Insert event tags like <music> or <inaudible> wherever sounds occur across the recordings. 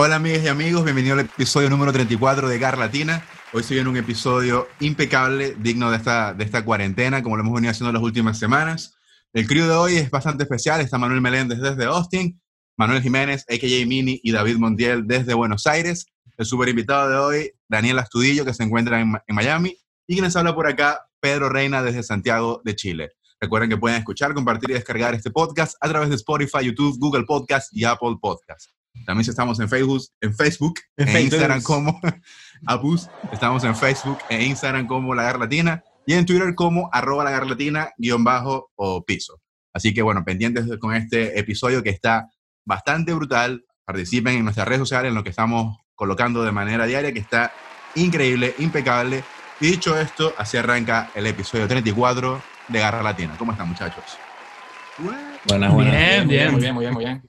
Hola amigas y amigos, bienvenido al episodio número 34 de Gar Latina. Hoy se viene un episodio impecable, digno de esta, de esta cuarentena, como lo hemos venido haciendo las últimas semanas. El crew de hoy es bastante especial, está Manuel Meléndez desde Austin, Manuel Jiménez, a.k.a. Mini, y David Montiel desde Buenos Aires. El super invitado de hoy, Daniel Astudillo, que se encuentra en, en Miami, y quienes habla por acá, Pedro Reina desde Santiago de Chile. Recuerden que pueden escuchar, compartir y descargar este podcast a través de Spotify, YouTube, Google Podcast y Apple Podcast. También estamos en Facebook, en Facebook, en, Instagram como <laughs> Abus. Estamos en Facebook e Instagram como La Latina y en Twitter como arroba La Latina guion bajo o piso. Así que bueno, pendientes con este episodio que está bastante brutal. Participen en nuestras redes sociales en lo que estamos colocando de manera diaria, que está increíble, impecable. Y dicho esto, así arranca el episodio 34 de Garra Latina. ¿Cómo están, muchachos? Buenas, buenas. Bien, bien, muy bien, muy bien, muy bien.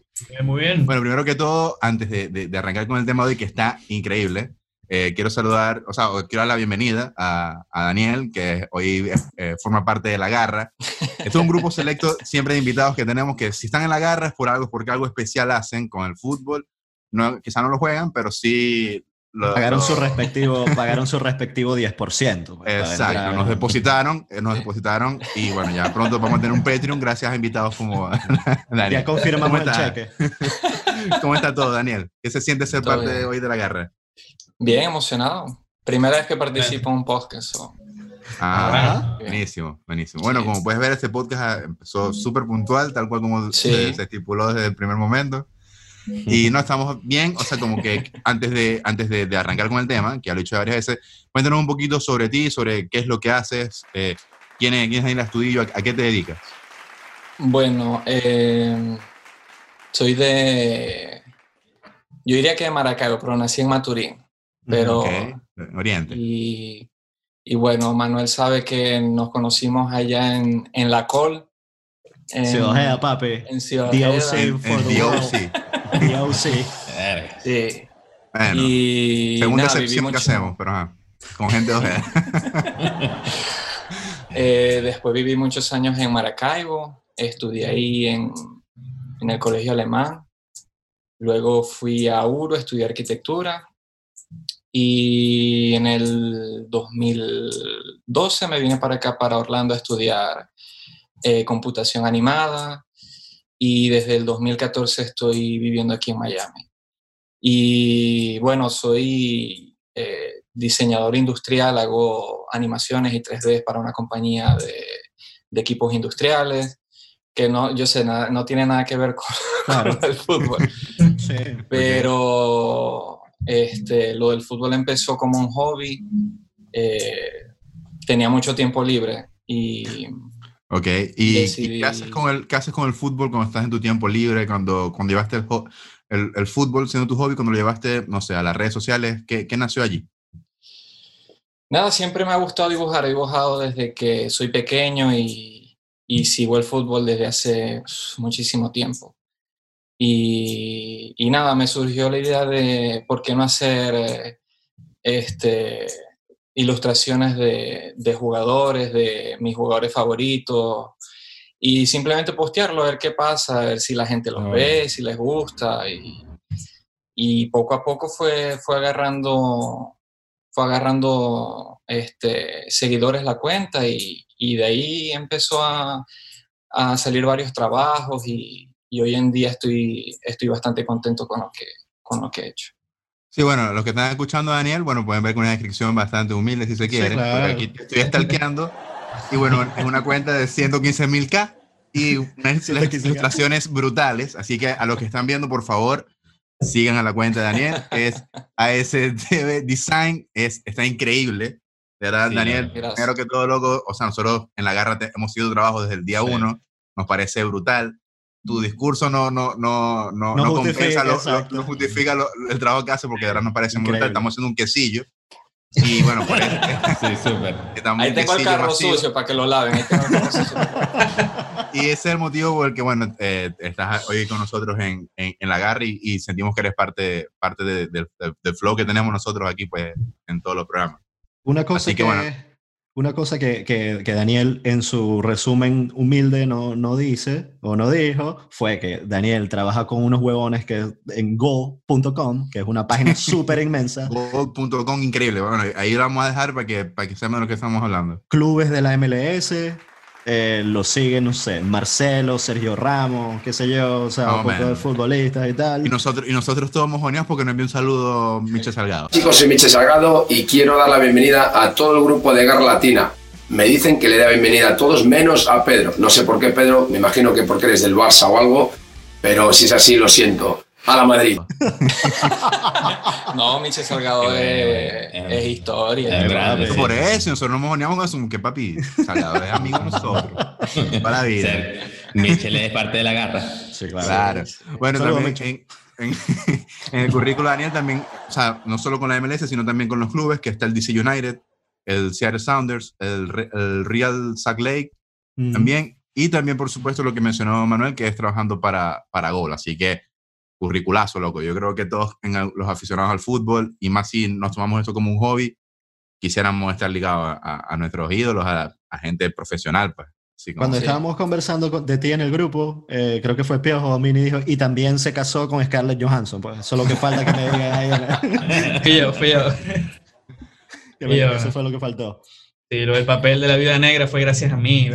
Muy bien. Bueno, primero que todo, antes de, de, arrancar con el tema de hoy, que está increíble, eh, quiero saludar, o sea, quiero dar la bienvenida a, a Daniel, que hoy eh, forma parte de La Garra. Este es un grupo selecto siempre de invitados que tenemos que si están en La Garra es por algo, porque algo especial hacen con el fútbol. No, quizá no lo juegan, pero sí pagaron, Su respectivo, pagaron su respectivo 10%. Pues, Exacto, nos depositaron, eh, nos depositaron y bueno, ya pronto vamos a tener un Patreon gracias a invitados como <laughs> Daniel. Ya confirmamos el cheque. <laughs> ¿Cómo está todo, Daniel? ¿Qué se siente ser parte de hoy de la guerra? Bien, emocionado. Primera vez que participo en un podcast. Ah, buenísimo, buenísimo. Bueno, como puedes ver, este podcast empezó súper puntual, tal cual como se, se estipuló desde el primer momento. Y no estamos bien, o sea, como que antes de, antes de, arrancar con el tema, que ya lo he dicho varias veces, cuéntanos un poquito sobre ti, sobre qué es lo que haces, eh, quién, es, quién es Daniel Astudillo, a, qué te dedicas. Bueno, eh, soy de, yo diría que de Maracaibo, pero nací en Maturín. Pero, Oriente. Y, y, bueno, Manuel sabe que nos conocimos allá en, en La Col. En Ciudad papi. En Ciudad sí. Sí. Bueno, y segunda excepción que hacemos, pero con gente de <laughs> eh, después viví muchos años en Maracaibo, estudié ahí en, en el colegio alemán. Luego fui a Uro, estudié arquitectura. Y en el 2012 me vine para acá, para Orlando, a estudiar eh, computación animada y desde el 2014 estoy viviendo aquí en Miami. Y bueno, soy eh, diseñador industrial, hago animaciones y 3D para una compañía de, de equipos industriales, que no, yo sé, no tiene nada que ver con, <laughs> el fútbol. <laughs> sí, Pero este, lo del fútbol empezó como un hobby, eh, tenía mucho tiempo libre y Ok, ¿y, qué, haces con el, qué haces con el fútbol cuando estás en tu tiempo libre, cuando, cuando llevaste el, el, el, fútbol siendo tu hobby, cuando lo llevaste, no sé, a las redes sociales? ¿Qué, qué nació allí? Nada, siempre me ha gustado dibujar. He dibujado desde que soy pequeño y, y sigo el fútbol desde hace muchísimo tiempo. Y, y, nada, me surgió la idea de por qué no hacer este, ilustraciones de, de, jugadores, de mis jugadores favoritos, y simplemente postearlo, a ver qué pasa, a ver si la gente los ve, si les gusta, y, y, poco a poco fue, fue agarrando, fue agarrando este, seguidores la cuenta, y, y de ahí empezó a, a salir varios trabajos, y, y, hoy en día estoy, estoy bastante contento con lo que, con lo que he hecho. Sí, bueno, los que están escuchando a Daniel, bueno, pueden ver con una descripción bastante humilde si se quiere. aquí estoy stalkeando. Y bueno, es una cuenta de 115 mil K y unas ilustraciones brutales. Así que a los que están viendo, por favor, sigan a la cuenta de Daniel. Es ASTV Design. Es, está increíble. Verdad, Daniel, primero que todo, loco, o sea, nosotros en la garra hemos sido trabajo desde el día uno. Nos parece brutal tu discurso no, no, no, no, no, compensa, no justifica el trabajo que hace porque de verdad nos parece muy brutal. Estamos haciendo un quesillo. Y bueno, por <laughs> eso. sí, súper. Ahí tengo el carro sucio para que lo laven. y ese es el motivo por el que, bueno, eh, estás hoy con nosotros en, en, la GAR y, sentimos que eres parte, parte del flow que tenemos nosotros aquí, pues, en todos los programas. Una cosa que, una cosa que, que, que, Daniel en su resumen humilde no, no dice o no dijo fue que Daniel trabaja con unos huevones que en go.com, que es una página <laughs> súper inmensa. Go.com, increíble. Bueno, ahí lo vamos a dejar para que, para que sepan de lo que estamos hablando. Clubes de la MLS, eh, lo siguen, no sé, Marcelo, Sergio Ramos, qué sé yo, o sea, un poco de futbolistas y tal. Y nosotros, y nosotros todos mojoneados porque nos envió un saludo Miche Salgado. Chicos, soy Miche Salgado y quiero dar la bienvenida a todo el grupo de Garra Latina. Me dicen que le da bienvenida a todos menos a Pedro. No sé por qué, Pedro, me imagino que porque eres del Barça o algo, pero si es así, lo siento a la Madrid. <laughs> no, Michel Salgado es, es, historia. Es verdad, por eso, nosotros nos mojoneamos con eso, que papi, Salgado es amigo de nosotros. Para la vida. Michel es parte de la garra. Sí, claro. Bueno, también en, en, <laughs> en, el currículo de Daniel también, o sea, no solo con la MLS, sino también con los clubes, que está el DC United, el Seattle Sounders, el, el Real Salt Lake, también, y también, por supuesto, lo que mencionó Manuel, que es trabajando para, para Gol. Así que curriculazo, loco. Yo creo que todos los aficionados al fútbol, y más si nos tomamos esto como un hobby, quisiéramos estar ligados a, nuestros ídolos, a, gente profesional. Pues. Cuando estábamos conversando de ti en el grupo, eh, creo que fue Piojo Mini dijo, y también se casó con Scarlett Johansson. Pues eso es lo que falta que me digan ahí. fui yo, fui yo. Eso fue lo que faltó. Sí, lo del papel de la vida negra fue gracias a mí.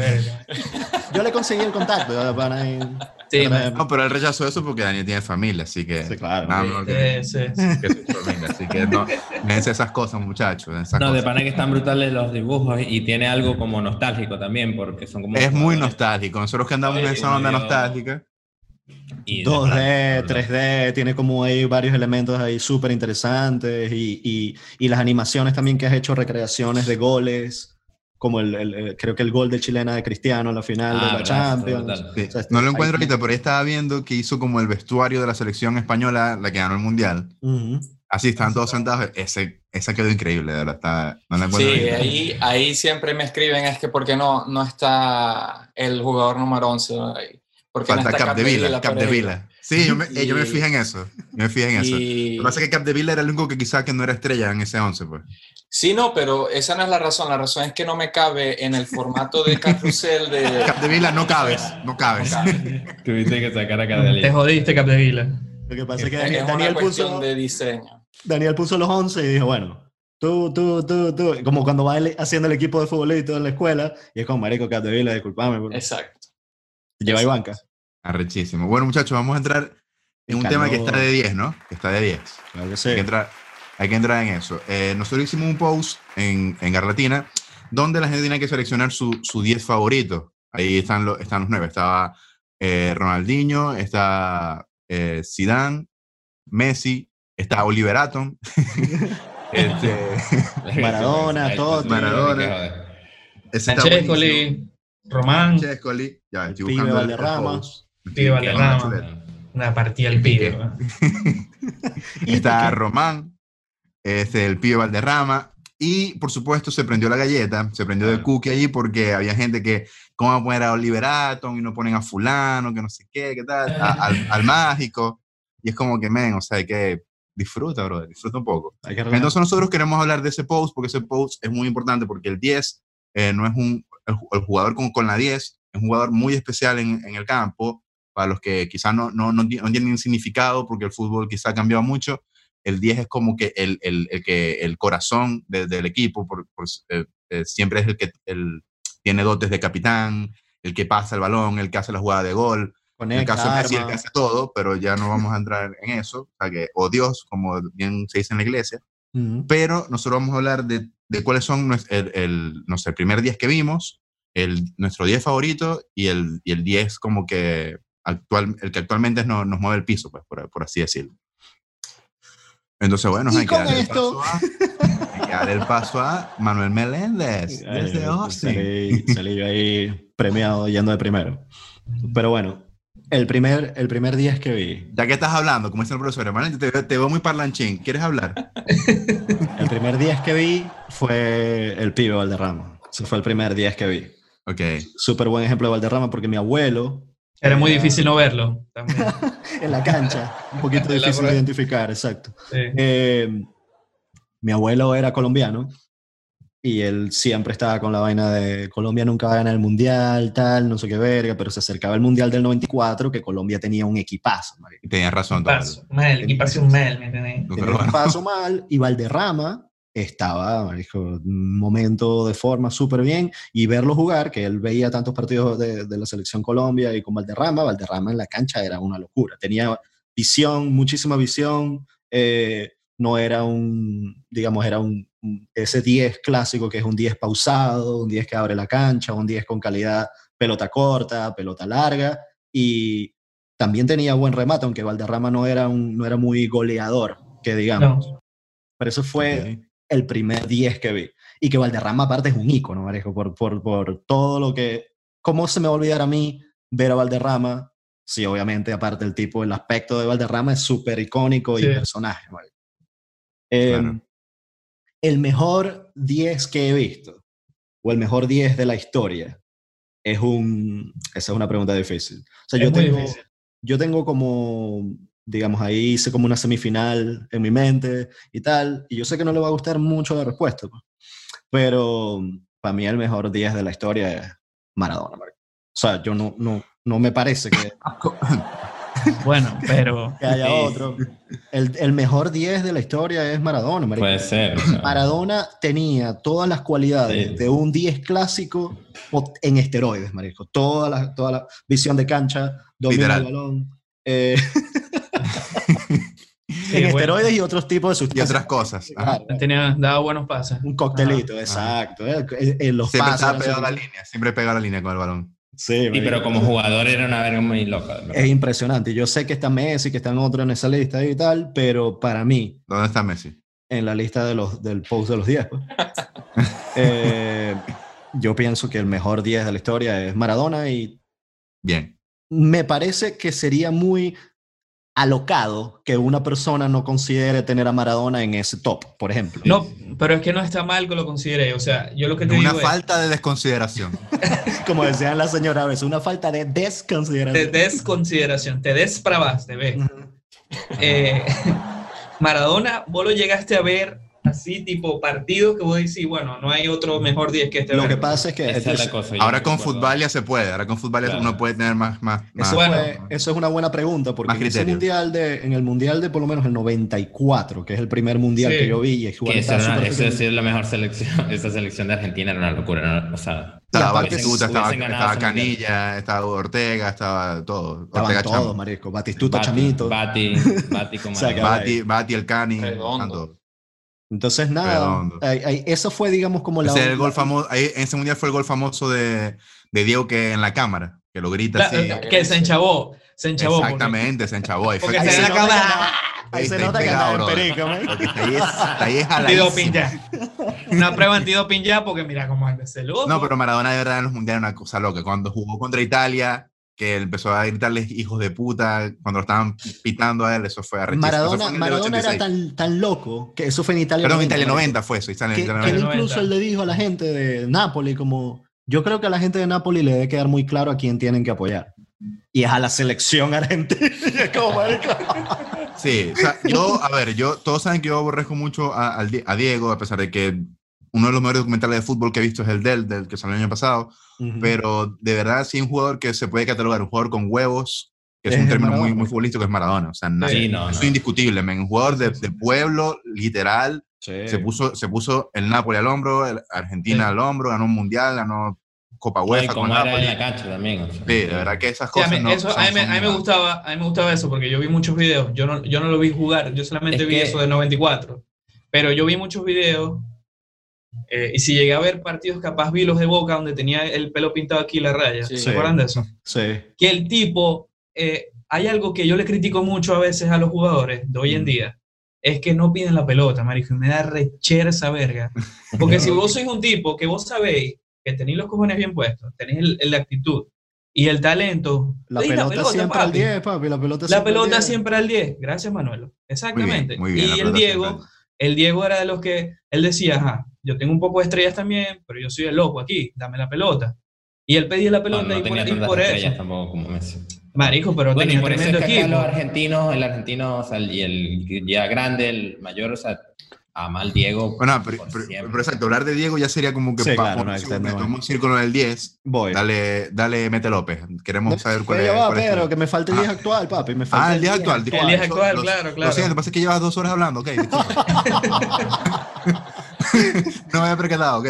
Yo le conseguí el contacto. Sí, no, pero él rechazó eso porque Daniel tiene familia, así que. Sí, claro. que, sí, familia, así que no. esas cosas, muchachos. no, de pana que están brutales los dibujos y tiene algo como nostálgico también, porque son como. Es muy nostálgico. Nosotros que andamos en esa onda nostálgica. 2D, 3D, tiene como ahí varios elementos ahí súper interesantes y, y, y, las animaciones también que has hecho, recreaciones de goles como el, creo que el gol de chilena de Cristiano en la final de ah, la Champions. no lo encuentro ahorita, pero ahí estaba viendo que hizo como el vestuario de la selección española, la que ganó el Mundial. Así están todos sentados. Ese, esa quedó increíble, de verdad. Está, sí, ahí, ahí siempre me escriben es que por qué no, no está el jugador número 11 ahí. Porque Falta no Cap, de Vila, Cap de Vila. Sí, yo me, eh, yo me fijé en eso. me fijé en eso. Lo que pasa es que Cap de Vila era el único que quizá que no era estrella en ese 11, pues. Sí, no, pero esa no es la razón. La razón es que no me cabe en el formato de carrusel de. <laughs> Capdevila, no cabes, no cabes. Tuviste que sacar a Te jodiste, Capdevila. Lo que pasa es que Daniel, Daniel puso. de diseño. Daniel puso los 11 y dijo, bueno, tú, tú, tú, tú. Como cuando va haciendo el equipo de futbolito en la escuela y es como, Marico Capdevila, disculpame. Exacto. Lleva y banca. Arrechísimo. Bueno, muchachos, vamos a entrar en un tema que está de 10, ¿no? Que está de 10. Claro que sí. Hay que entrar hay que entrar en eso. Eh, nosotros hicimos un post en, en Garlatina donde la gente tiene que seleccionar su 10 favorito. Ahí están, los están los nueve. Estaba eh, Ronaldinho, está eh, Zidane, Messi, está Oliver Atom, <laughs> este, <laughs> Maradona, <laughs> todo. Maradona. Francescoli, Román. Francescoli, ya, estoy Pibe Valderrama. Pibe Valderrama. Una partida al pibe. <laughs> está Román, este, el pibe Valderrama. Y por supuesto se prendió la galleta, se prendió el cookie allí porque había gente que, ¿cómo va a poner a Oliver Atom y no ponen a fulano, que no sé qué, qué tal, <laughs> al, mágico? Y es como que, men, o sea, que disfruta, bro, disfruta un poco. Entonces nosotros queremos hablar de ese post porque ese post es muy importante porque el 10 eh, no es un, el, jugador con, con, la 10, es un jugador muy especial en, en el campo, para los que quizás no, no, no, tienen significado porque el fútbol quizá ha cambiado mucho, el 10 es como que el, el, el que, el corazón del equipo, por, eh, eh, siempre es el que el, tiene dotes de capitán, el que pasa el balón, el que hace la jugada de gol. en el caso de Messi, el que hace todo, pero ya no vamos a entrar en eso, o, sea que, o Dios, como bien se dice en la iglesia. Pero nosotros vamos a hablar de, de cuáles son el, el, no sé, el primer 10 que vimos, el, nuestro 10 favorito y el, y el 10 como que actual, el que actualmente nos, nos mueve el piso, pues, por, por así decirlo. Entonces, bueno, hay que, darle esto... el paso a Manuel Meléndez, <laughs> desde Austin. Salí, yo ahí premiado yendo de primero. Pero bueno, el primer, el primer día es que vi. Ya que estás hablando, como dice el profesor, hermano, te, te, veo muy parlanchín. ¿Quieres hablar? <laughs> el primer día que vi fue el pibe Valderrama. Ese fue el primer día que vi. Ok. Súper buen ejemplo de Valderrama porque mi abuelo era muy difícil no verlo. <laughs> en la cancha, un poquito <laughs> difícil de identificar, exacto. Eh, mi abuelo era colombiano y él siempre estaba con la vaina de Colombia nunca va a ganar el mundial, tal, no sé qué verga, pero se acercaba el mundial del 94 que Colombia tenía un equipazo. marico. Tenía razón. Paso, mal, el equipazo un mal, ¿me entendés? Tenía un equipazo mal y Valderrama estaba, marico, un momento de forma súper bien y verlo jugar, que él veía tantos partidos de, de la selección Colombia y con Valderrama, Valderrama en la cancha era una locura. Tenía visión, muchísima visión, eh, no era un, digamos, era un- ese 10 clásico que es un 10 pausado, un 10 que abre la cancha, un 10 con calidad pelota corta, pelota larga y también tenía buen remate, aunque Valderrama no era, un, no era muy goleador, que digamos. No. Pero eso fue el primer 10 que vi. Y que Valderrama aparte es un ícono, marejo, por, por, por todo lo que... ¿Cómo se me va a olvidar a mí ver a Valderrama? Sí, obviamente, aparte el tipo, el aspecto de Valderrama es súper icónico y personaje. Eh, Claro. El mejor 10 que he visto, o el mejor 10 de la historia, es un... Esa es una pregunta difícil. O sea, Es yo tengo, difícil. yo tengo como, digamos, ahí hice como una semifinal en mi mente y tal, y yo sé que no le va a gustar mucho la respuesta, pues. pero para mí el mejor 10 de la historia es Maradona. O sea, yo no, no, no me parece que, <laughs> <laughs> <laughs> Bueno, pero <laughs> que haya Sí. otro. El, el mejor 10 de la historia es Maradona. marico. Puede ser. Maradona tenía todas las cualidades Sí. de un 10 clásico en esteroides, marico. Toda la, toda la visión de cancha, dominio del balón. eh, <laughs> Sí, en bueno. esteroides y otros tipos de Y sustancias. otras cosas. Ajá. Claro, tenía, daba buenos pases. un coctelito, Ajá. exacto. eh, eh, eh, los Siempre pases estaba pegado a la súper- línea. Siempre pegado a la línea con el balón. Sí, pero como jugador era una verga muy loca. verdad. Es impresionante. Yo sé que está Messi, que están otros en esa lista y tal, pero para mí, ¿Dónde está Messi? en la lista de los, del post de los 10, pues, <laughs> eh, yo pienso que el mejor 10 de la historia es Maradona y Bien. me parece que sería muy alocado que una persona no considere tener a Maradona en ese top, por ejemplo. No, pero es que no está mal que lo considere. O sea, yo lo que te Una digo falta de desconsideración. <laughs> Como decían la señora a veces, una falta de es de desconsideración. desconsideración. Te desprabaste, ve. Eh, <laughs> Maradona, vos lo llegaste a ver así, tipo partido, que vos decís, bueno, no hay otro mejor 10 que este. Lo que verga. pasa es que Esa es la cosa. Ahora no con ya se puede. Ahora con fútbol ya Claro. uno puede tener más. más, más eso Bueno. fue- eso es una buena pregunta, porque en ese mundial de, en el mundial de por lo menos el 94, que es el primer mundial Sí. que yo vi, y es Que esa, una- esa es la mejor selección. <laughs> Esa selección de Argentina era una locura. ¿no? O sea, estaba Batistuta, estaba, estaba. Canilla, estaba Ortega, estaba todo. Estaban Ortega todos, Chamo. marisco. Batistuta, Bati- Chamito. Bati, <laughs> Bati con O sea, que. Bati, Bati, el Cani. Redondo. Entonces, nada, eso fue, digamos, como la... Ese el gol famoso, ahí, en ese mundial fue el gol famoso de, de Diego que en la cámara, que lo grita Claro, así. que se enchabó. Se enchabó. porque- Exactamente, se enchabó. Ahí fue Porque Ahí se se la nota que cámara. Ahí se Está nota que en perico, está ahí. <laughs> Una prueba antidoping ya, porque mira cómo anda ese loco. No, pero Maradona de verdad en los mundiales era una cosa loca. Cuando jugó contra Italia, que empezó a gritarles hijos de puta cuando lo estaban pitando a él, eso fue arrechísimo. Maradona, fue Maradona era 86. tan, tan loco que eso fue en Italia. Perdón, 90, Italia marico. 90 fue eso. Italia, Que, Italia que él 90. incluso 90. él le dijo a la gente de Nápoles como, yo creo que a la gente de Nápoles le debe quedar muy claro a quién tienen que apoyar. Y es a la selección argentina. <laughs> Como. Sí, o sea, yo, a ver, yo, todos saben que yo aborrezco mucho a, a Diego, a pesar de que uno de los mejores documentales de fútbol que he visto es el del, del que salió el año pasado, Ujú. pero de verdad sí un jugador que se puede catalogar, un jugador con huevos, que es, Es un término muy, Maradona. muy futbolístico, es Maradona. O sea, nadie- Sí, no, eso es no. indiscutible, men. un jugador de, de pueblo, literal, Sí. se, puso, se puso el Napoli al hombro, el Argentina Sí. al hombro, ganó un mundial, ganó Copa No, UEFA con como era Napoli. en la cancha también. o sea, Sí, de verdad que esas Sí, a cosas mí, no eso, son- a, mí, a mí me gustaba, a mí me gustaba eso porque yo vi muchos videos. Yo no, yo no lo vi jugar, yo solamente Es vi que- eso de 94. Pero yo vi muchos videos eh, y si llegué a ver partidos, capaz vi los de Boca donde tenía el pelo pintado aquí la raya. Sí. ¿Se acuerdan de eso? Sí. Que el tipo, eh, hay algo que yo le critico mucho a veces a los jugadores de hoy en Mm. día. Es que no piden la pelota, marico, y me da rechera esa verga. Porque si <laughs> vos sois un tipo que vos sabéis que tenéis los cojones bien puestos, tenéis la actitud y el talento, La pedí pelota, siempre al papi. 10, papi. La pelota La siempre al pelota 10. siempre al 10. Gracias, Manuel. Exactamente. muy bien, la y el pelota Diego, siempre el Diego era de los que él decía, ajá, yo tengo un poco de estrellas también, pero yo soy el loco aquí, dame la pelota. Y él pedía la No, pelota no y por, tenía y por estrellas eso. tampoco como Messi. Marico, pero Bueno, y tenía por eso es que acá los argentinos, el argentino, o sea, y el ya grande, el mayor, o sea, a mal Diego. Bueno, pero, por pero- siempre. pero exacto, hablar de Diego ya sería como que Sí, claro, no, círculo- extendemos. un círculo del 10. Voy. Dale, dale, Mete López. Queremos saber cuál es. va, cuál es Pedro, que me falta el 10 actual, papi. Me falta Ah, el 10 actual. El disculpa. 10 actual, Lo- claro, Lo claro. siento, lo que pasa es que llevas dos horas hablando, ok. <laughs> <laughs> no me había percatado, ok.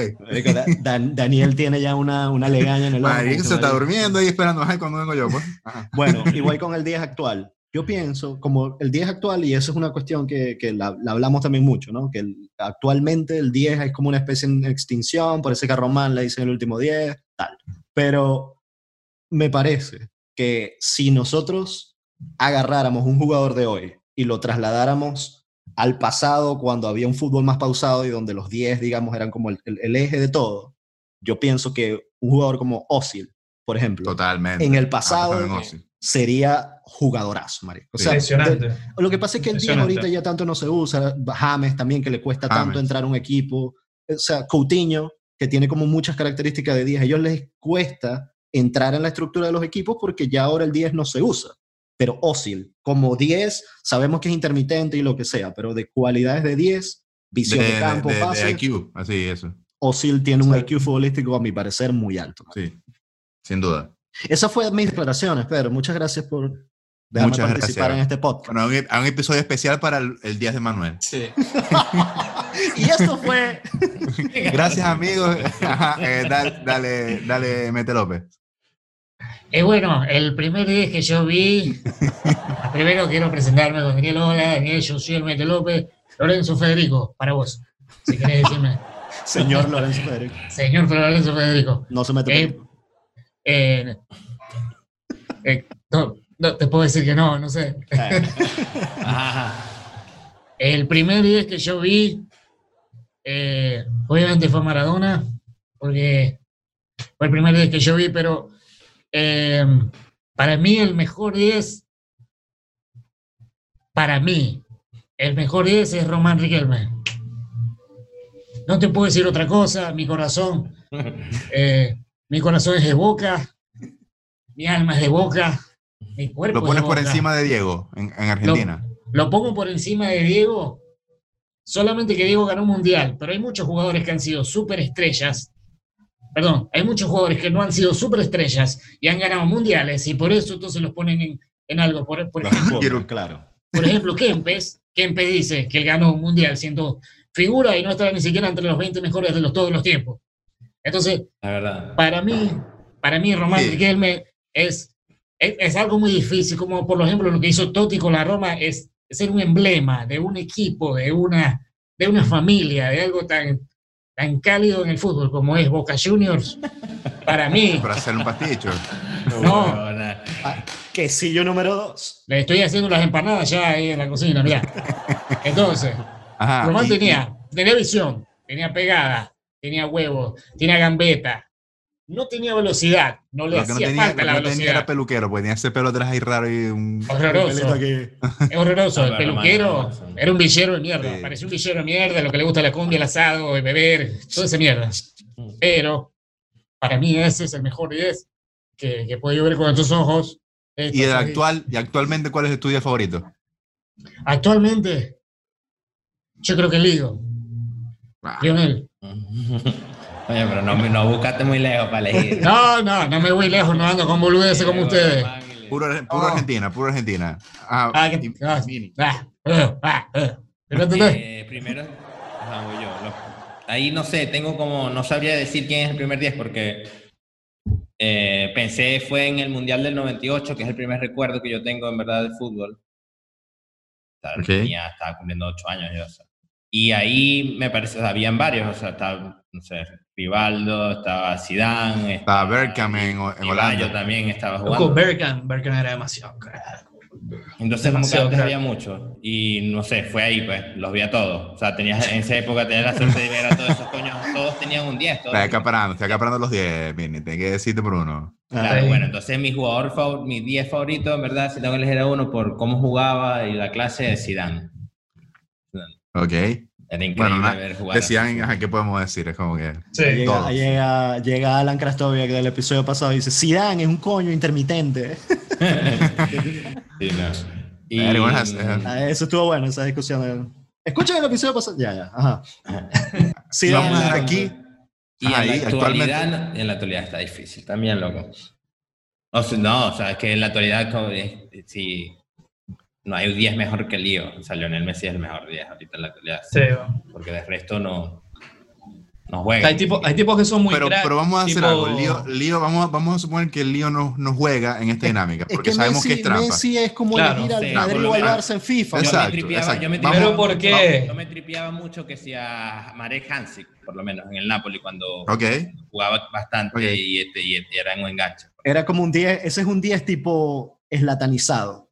Dan- Daniel tiene ya una, una legaña en el ojo. Marico, se está marico. durmiendo ahí esperando ay, cuando vengo yo, pues. Ajá. Bueno, igual con el 10 actual. Yo pienso, como el 10 actual, y eso es una cuestión que, que la, la hablamos también mucho, ¿no? Que el- actualmente el 10 es como una especie en extinción, por eso que a Román le dicen el último 10, tal. Pero me parece que si nosotros agarráramos un jugador de hoy y lo trasladáramos al pasado cuando había un fútbol más pausado y donde los 10, digamos, eran como el, el- el eje de todo, yo pienso que un jugador como Osil, por ejemplo, Totalmente. en el pasado. Sería jugadorazo, marico. O sea, Impresionante. de- lo que pasa es que el 10 Impresionante. ahorita ya tanto no se usa, James también que le cuesta James. tanto entrar a un equipo, o sea, Coutinho que tiene como muchas características de 10, a ellos les cuesta entrar en la estructura de los equipos porque ya ahora el 10 no se usa. Pero Osil, como 10, sabemos que es intermitente y lo que sea, pero de cualidades de 10, visión de, de, campo, de- de pase, IQ, así, eso. Osil tiene un Sí. IQ futbolístico a mi parecer muy alto. Sí, sin duda. Esas fueron mis declaraciones, Pedro. Muchas gracias por dejarme Muchas participar gracias. en este podcast. Bueno, un, a un episodio especial para el, el 10 de Manuel. Sí. <laughs> Y esto fue <laughs> Gracias, amigos. Ajá, eh, dale, dale, dale, Mete López. Eh, bueno, el primer 10 que yo vi, <laughs> primero quiero presentarme con Daniel Hola, Daniel, yo soy el Mete López, Lorenzo Federico, para vos, si querés decirme, señor Lorenzo Federico. señor Lorenzo Federico. No se mete Eh. Eh, eh, no, no, te puedo decir que no, no sé. <laughs> El primer 10 que yo vi, eh, obviamente fue Maradona, porque fue el primer 10 que yo vi, pero para mí el mejor 10, para mí, el mejor 10 es Román Riquelme. No te puedo decir otra cosa, mi corazón, <laughs> eh, mi corazón es de boca, mi alma es de boca, mi cuerpo Lo es pones de por Boca. encima de Diego en, en Argentina. Lo pongo por encima de Diego, solamente que Diego ganó un mundial, pero hay muchos jugadores que han sido superestrellas. Perdón, hay muchos jugadores que no han sido superestrellas y han ganado mundiales y por eso entonces los ponen en, en algo. Por, por ejemplo, esconden, <laughs> claro. por ejemplo, Kempes, Kempes dice que él ganó un mundial siendo figura y no estaba ni siquiera entre los 20 mejores de los, todos los tiempos. Entonces, La verdad. para mí, para mí Román Sí. Riquelme es, es, es algo muy difícil, como por ejemplo lo que hizo Totti con la Roma, es ser un emblema de un equipo, de una, de una familia, de algo tan, tan cálido en el fútbol como es Boca Juniors. Para mí, <laughs> Para hacer un pasticho. No. Huevona. Quesillo número 2. le estoy haciendo las empanadas ya ahí en la cocina, mirá. <laughs> Entonces, Ajá. Román y- tenía, tenía visión, tenía pegada, tenía huevo, tenía gambeta. No tenía velocidad, no le Lo que no hacía tenía, falta lo la tenía era velocidad. peluquero, porque tenía ese pelo atrás ahí raro y un... Horroroso. Es horroroso. No, el <laughs> peluquero era un villero de mierda. Sí. Parecía un villero de mierda, lo que le gusta la cumbia, el asado, el beber, toda esa mierda. Pero para mí ese es el mejor 10 que, que puedo yo ver con estos ojos. Y el actual, y actualmente, ¿cuál es tu día favorito? Actualmente, yo creo que Ligo, Ah, Lionel. <laughs> Oye, pero no, no buscaste muy lejos para elegir. <laughs> No, no, no me voy lejos, no ando con boludeces como ustedes. Puro, puro Ah. Argentina, puro Argentina. Ah, Ah, que- y- ah, Vini. ah, ah, ah, ah. Eh, primero, voy yo. Lo- ahí no sé, tengo como, no sabría decir quién es el primer 10 porque eh, pensé fue en el Mundial del 98, que es el primer recuerdo que yo tengo en verdad de fútbol. O sea, Ok. tenía- estaba cumpliendo 8 años yo. o sea. Y ahí me parece, o sea, habían varios, o sea, estaba, no sé, Rivaldo, estaba Zidane, Estaba Bergkamp en, en Yo Holanda. también estaba jugando. Bergkamp, Bergkamp era demasiado. Entonces, como que Demasiado antes crack. había mucho. Y no sé, fue ahí, pues, los vi a todos. O sea, tenías, en esa época tenías la suerte de ver a todos esos coños. Todos tenían un 10. Todos Está acaparando, está acaparando los 10, Vini. Tengo que decirte por uno. Claro, Sí. bueno, entonces mi jugador favorito, mi 10 favorito, en verdad, si tengo que elegir a uno por cómo jugaba y la clase de Zidane. Ok. Era increíble Bueno, na- ver jugar. Decían, ajá, ¿qué podemos decir? Es como que. Sí. Llega, llega, llega Alan Krastoviak del episodio pasado y dice, Zidane es un coño intermitente. <laughs> Sí, no. Y, eh. Ah, Eso estuvo bueno, esa discusión. Escuchen el episodio pasado. Ya, ya. Ajá. <laughs> Sí, vamos a aquí. Y Ahí, en, la actualmente. actualidad, en la actualidad está difícil, también, loco. O sea, no, o sea, es que en la actualidad, como es- sí, no hay un 10 mejor que Lío. O sea, Lionel Messi es el mejor 10 ahorita en la actualidad. Sí. Porque de resto no, no juega. Hay tipos, hay tipos que son muy Pero, cracks, pero vamos a hacer tipo- algo. Lío, Lío, vamos, a- vamos a suponer que el Lío no, no juega en esta dinámica, Es porque que sabemos Messi, que es trampa. Messi es como Claro, elegir al sí, Madrid o al. Barça en FIFA. Yo me Exacto, tripeaba- exacto. yo me Vamos- ¿por qué? Yo me tripeaba mucho que si a Marek Hansik, por lo menos en el Napoli, cuando Ok. jugaba bastante Ok. y, este, y este era en un enganche. Era como un 10, ese es un 10 tipo eslatanizado.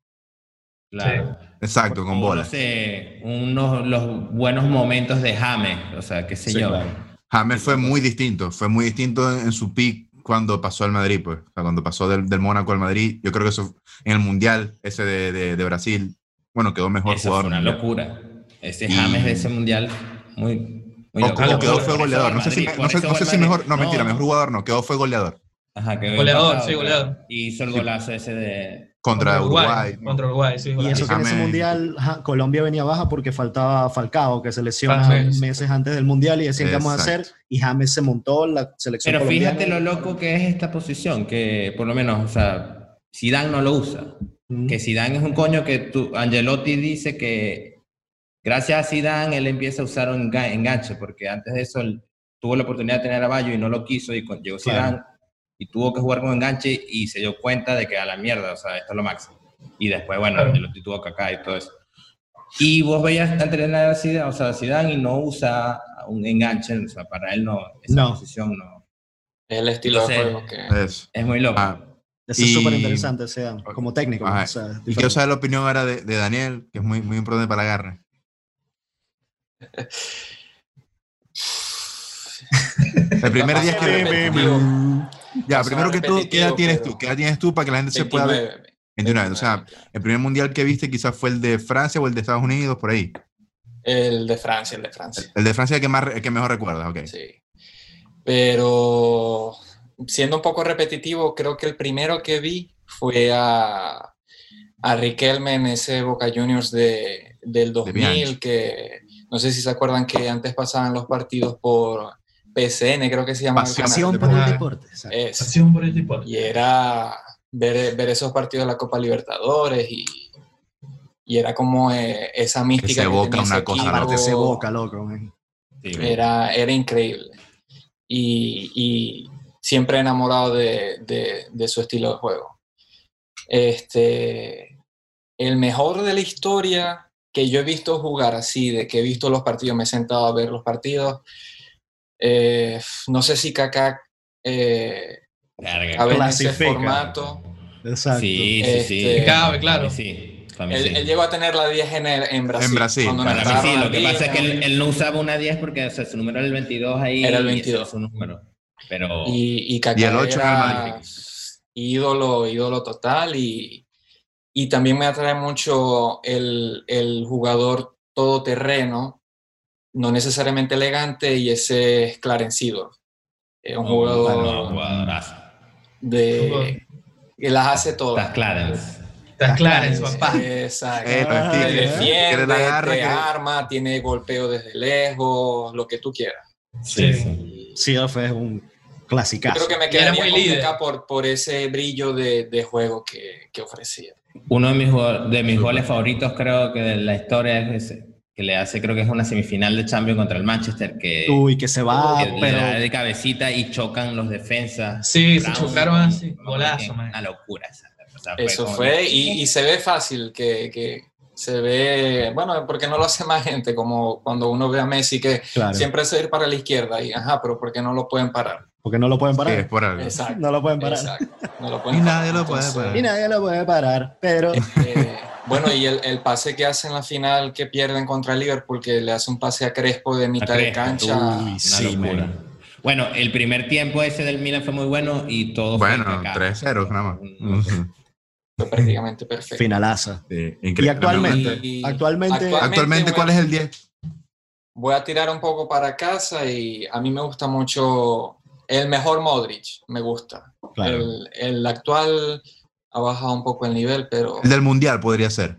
Claro. Exacto, con bola. Sé, unos los buenos momentos de James, o sea, qué sé Sí, yo. claro. James fue muy distinto, fue muy distinto en, en su pick cuando pasó al Madrid, pues. O sea, cuando pasó del, del Mónaco al Madrid. Yo creo que eso en el Mundial, ese de, de- de Brasil, bueno, quedó mejor Esa jugador. fue una locura. Ese Y- James de ese mundial, muy, muy O, loco. o Por quedó eso fue goleador. eso No sé si, Madrid, me- por no sé, eso no sé el si Madrid- mejor, no, mentira, mejor jugador no, quedó fue goleador Ajá, quedó Goleador, sí, goleador. Y hizo el golazo ese de... contra Uruguay. Contra Uruguay, sí. Y eso que en ese mundial Colombia venía baja porque faltaba Falcao, que se lesiona James. meses antes del mundial y decían qué vamos a hacer. Y James se montó la selección Pero colombiana. fíjate lo loco que es esta posición, que por lo menos, o sea, Zidane no lo usa. Mm. Que Zidane es un coño que tú, Angelotti dice que gracias a Zidane él empieza a usar un enga- enganche, porque antes de eso él tuvo la oportunidad de tener a Bayo y no lo quiso y con- llegó Claro. Zidane y tuvo que jugar con enganche y se dio cuenta de que a la mierda, o sea, esto es lo máximo. Y después, bueno, Claro. Angelotti tuvo Kaká y todo eso. Y vos veías entrenar a Zidane, o sea, Zidane y no usa un enganche, o sea, para él no, esa No. posición no. Es el estilo Entonces, de juego que... Eso. Es muy loco. Ah, Eso es Y- súper interesante, o sea, como técnico. Ajá. o sea, y quiero saber la opinión ahora de, de Daniel, que es muy, muy importante para la garra. <laughs> El primer día que... Ya, primero que todo, ¿qué edad tienes tú? ¿Qué edad tienes tú para que la gente se pueda ver? 29, 29. O sea, el primer mundial que viste quizás fue el de Francia o el de Estados Unidos, por ahí. El de Francia, el de Francia. El de Francia es el que, más, el que mejor recuerdas, ok. Sí. Pero siendo un poco repetitivo, creo que el primero que vi fue a, a Riquelme en ese Boca Juniors de, del 2000, Bianchi. que no sé si se acuerdan que antes pasaban los partidos por PSN, creo que se llama. el Pasión. Pasión canal. por el deporte. Eso. Pasión por el tipo. Y era ver, ver esos partidos de la Copa Libertadores y, y era como eh, esa mística. Que Boca, tenía ese una cosa. Aparte ese boca, loco. Sí, era, era increíble. Y, y siempre enamorado de, de- de su estilo de juego. Este, el mejor de la historia que yo he visto jugar así, de que he visto los partidos, me he sentado a ver los partidos. Eh, no sé si Kaká eh, cabe en ese formato. Exacto. Sí, sí, sí. Este, Cabe, claro. Sí. Él, sí. él llegó a tener la 10 en, el- en Brasil. En Brasil, para mí sí, lo que pasa es que él, él no usaba una 10 porque o sea, su número era el 22 ahí. Era el y ese 22. es su número. Pero Y, y Kaká Y el ocho en el era Madrid. ídolo, ídolo total. Y, y también me atrae mucho el, el jugador todoterreno, no necesariamente elegante, y ese es Clarence Seedorf. Es un jugador no, jugadorazo. de, que las hace todas. Estás Clarence. En su papá. Exacto. Eh, te. Tigre, defiende, la garra te que- arma, tiene golpeo desde lejos, lo que tú quieras. Sí, Sí. fue un Yo clasicazo. creo que me quedaría muy líder. Por, por ese brillo de, de juego que, que ofrecía. Uno de mis, de mis goles favoritos, creo que de la historia es ese, que le hace, creo que es una semifinal de Champions contra el Manchester, que, Uy, que se va, que le da pero de cabecita y chocan los defensas. Sí, se Brown, chocaron así. Golazo, man. Una locura esa. o sea, Eso fue, y, y se ve fácil, que, que se ve, bueno, porque no lo hace más gente, como cuando uno ve a Messi que claro, siempre se va a ir para la izquierda, y ajá, pero ¿por qué no lo pueden parar? porque no lo pueden Sí, es parar. por algo. Exacto. No lo pueden parar. Exacto. No lo Y pueden nadie parar. lo puede parar. Y nadie lo puede parar, pero Eh, bueno, y el, el pase que hace en la final que pierden contra Liverpool, que le hace un pase a Crespo de mitad de cancha. Uy, Una sí, locura. man. Bueno, el primer tiempo ese del Milan fue muy bueno y todo Bueno, fue Kaká. 3-0 nada más. Mm. Fue prácticamente perfecto. finalaza. Sí, Y actualmente, Y- actualmente, Actualmente, ¿cuál es el 10? Voy a tirar un poco para casa y a mí me gusta mucho el mejor Modric, me gusta. claro. El, el actual ha bajado un poco el nivel, pero El del Mundial podría ser.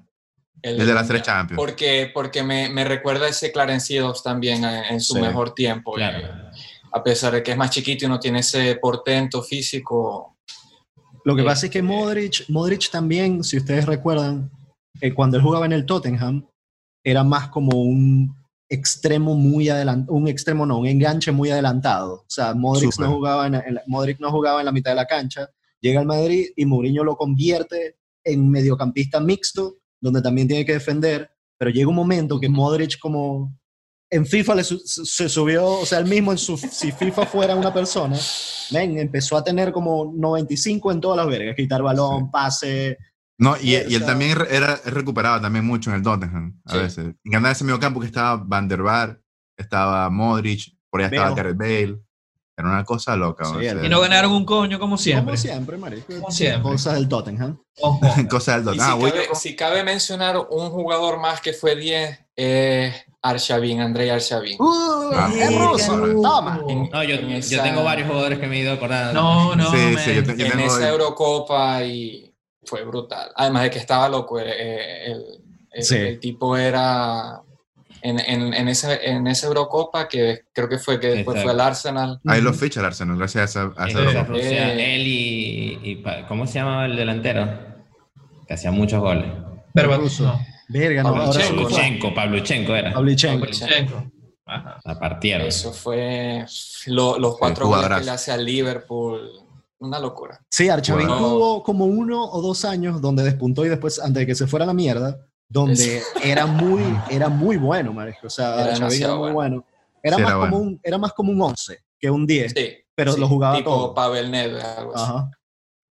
El El de las tres Champions. Porque, porque me, me recuerda a ese Clarence Seedorf también en, en su Sí, mejor tiempo. Claro. Eh, a pesar de que es más chiquito y no tiene ese portento físico. Lo que Sí. pasa es que Modric, Modric también, si ustedes recuerdan, eh, cuando él jugaba en el Tottenham, era más como un extremo muy adelantado, un extremo no, un enganche muy adelantado. O sea, Modric no, jugaba en, en Modric no jugaba en la mitad de la cancha, llega al Madrid y Mourinho lo convierte en mediocampista mixto, donde también tiene que defender, pero llega un momento que Modric como... En FIFA le su- se subió, o sea, él mismo, en su, si FIFA fuera una persona, men, empezó a tener como 95 en todas las vergas, quitar balón, Sí. pase, No, y, y él también era, él recuperaba también mucho en el Tottenham, a Sí. veces. Y ganaba ese medio campo que estaba Van der Vaart, estaba Modric, por allá estaba. Gareth Bale. Era una cosa loca. Sí, o sea, el- Y no ganaron un coño como siempre. como siempre, marico. Como siempre. Cosas del Tottenham. <laughs> Cosas del Tottenham. si, Ah, cabe, si cabe mencionar un jugador más que fue 10, es Arshavin, Andrei Arshavin. Ah, es ruso, toma. En- No, yo, tengo varios jugadores que me he ido acordando. No, no, Sí, sí, yo, te- yo en tengo... esa Eurocopa y fue brutal. Además de que estaba loco, eh, el, el- Sí. el tipo era en, en, en, ese, en esa Eurocopa que creo que fue que después Exacto. fue al Arsenal. Ahí lo ficha el Arsenal, gracias a esa, a esa Eurocopa. Rusia, Eh. él y, y ¿Cómo se llamaba el delantero? Que hacía muchos goles. Pero ruso. Verga, no. Pavluchenko, Pavluchenko era. Pavlyuchenko. Ajá. La partieron. Eso fue lo- los cuatro goles que le hace al Liverpool. Una locura. Sí, Archavín Bueno. tuvo como uno o dos años donde despuntó y después, antes de que se fuera a la mierda, donde <laughs> era muy, era muy bueno, marico. O sea, Era era demasiado muy bueno. bueno. Era, Sí, más era como bueno. un, era más como un 11 que un 10. Sí. Pero sí, lo jugaba tipo todo. Pavel Nedved, algo así. Ajá.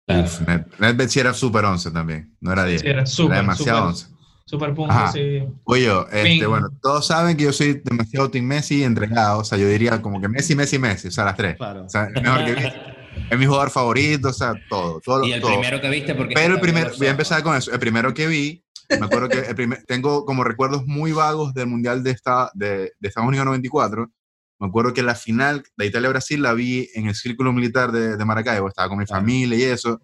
Claro. Nedved sí era super 11 también, no era 10. Sí, era súper, demasiado súper. 11. Super punto, sí. Oye, yo, este, bueno, todos saben que yo soy demasiado Team Messi entregado, o sea, yo diría como que Messi, Messi, Messi, o sea, las tres. Claro. O sea, es mejor que Messi. <laughs> Es mi jugador favorito, o sea, todo, todo. Y el todo. primero que viste, porque. Pero el también primer, lo voy a empezar con eso. El primero que vi, me acuerdo que el primer, tengo como recuerdos muy vagos del Mundial de, esta, de, de Estados Unidos 94. Me acuerdo que la final de Italia-Brasil la vi en el círculo militar de, de Maracaibo, estaba con mi Claro. familia y eso.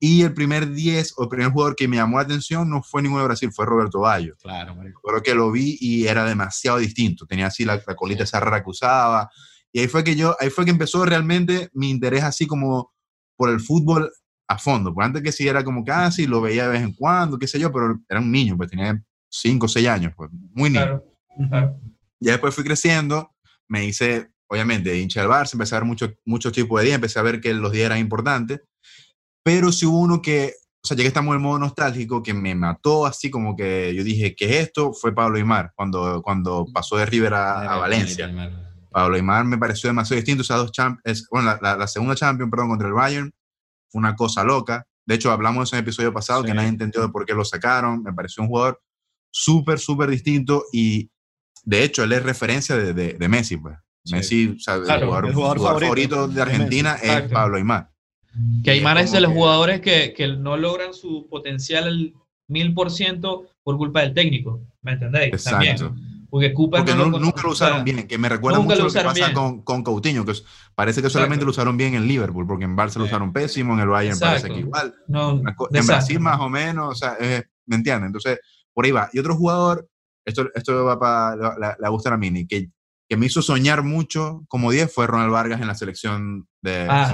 Y el primer 10 o el primer jugador que me llamó la atención no fue ninguno de Brasil, fue Roberto Bayo. Claro, marico. Creo que lo vi y era demasiado distinto. Tenía así la, la colita esa rara que usaba. Y ahí fue que yo, ahí fue que empezó realmente mi interés así como por el fútbol a fondo. Pues antes que sí era como casi, lo veía de vez en cuando, qué sé yo, pero era un niño, pues tenía 5 o 6 años, pues muy niño. Claro, claro. Ya después fui creciendo, me hice, obviamente, hincha del Barça, empecé a ver muchos muchos tipos de días, empecé a ver que los días eran importantes, pero sí hubo uno que, o sea, llegué a estar muy en modo nostálgico, que me mató así como que yo dije, ¿qué es esto? Fue Pablo Aymar, cuando, cuando pasó de River a, a Valencia. Pablo Aymar me pareció demasiado distinto, esas dos champ es, bueno, la, la, la segunda Champions, perdón, contra el Bayern, fue una cosa loca. De hecho, hablamos de eso en el episodio pasado, Sí. que nadie entendió de por qué lo sacaron. Me pareció un jugador súper, súper distinto y de hecho, él es referencia de, de, de Messi, pues. Sí. Messi, o sea, Claro, el jugador, el jugador jugador favorito favorito de Argentina es Exacto. Pablo Aymar. Que Aymar es es de los que- jugadores que, que no logran su potencial al mil por ciento por culpa del técnico. ¿Me entendéis? Exacto. También. Porque Cooper Porque no no- nunca lo o sea, usaron bien, que me recuerda mucho lo lo que usaron pasa bien. con, con Coutinho, que parece que solamente Exacto. lo usaron bien en Liverpool, porque en Barça lo Sí. usaron pésimo, en el Bayern parece Exacto. que igual. No, en desastre. Brasil más o menos, o sea, eh, ¿me entiendes? Entonces, por ahí va. Y otro jugador, esto, esto va para, le, le va a Mini, que, que me hizo soñar mucho como 10 fue Ronald Vargas en la selección de Ah.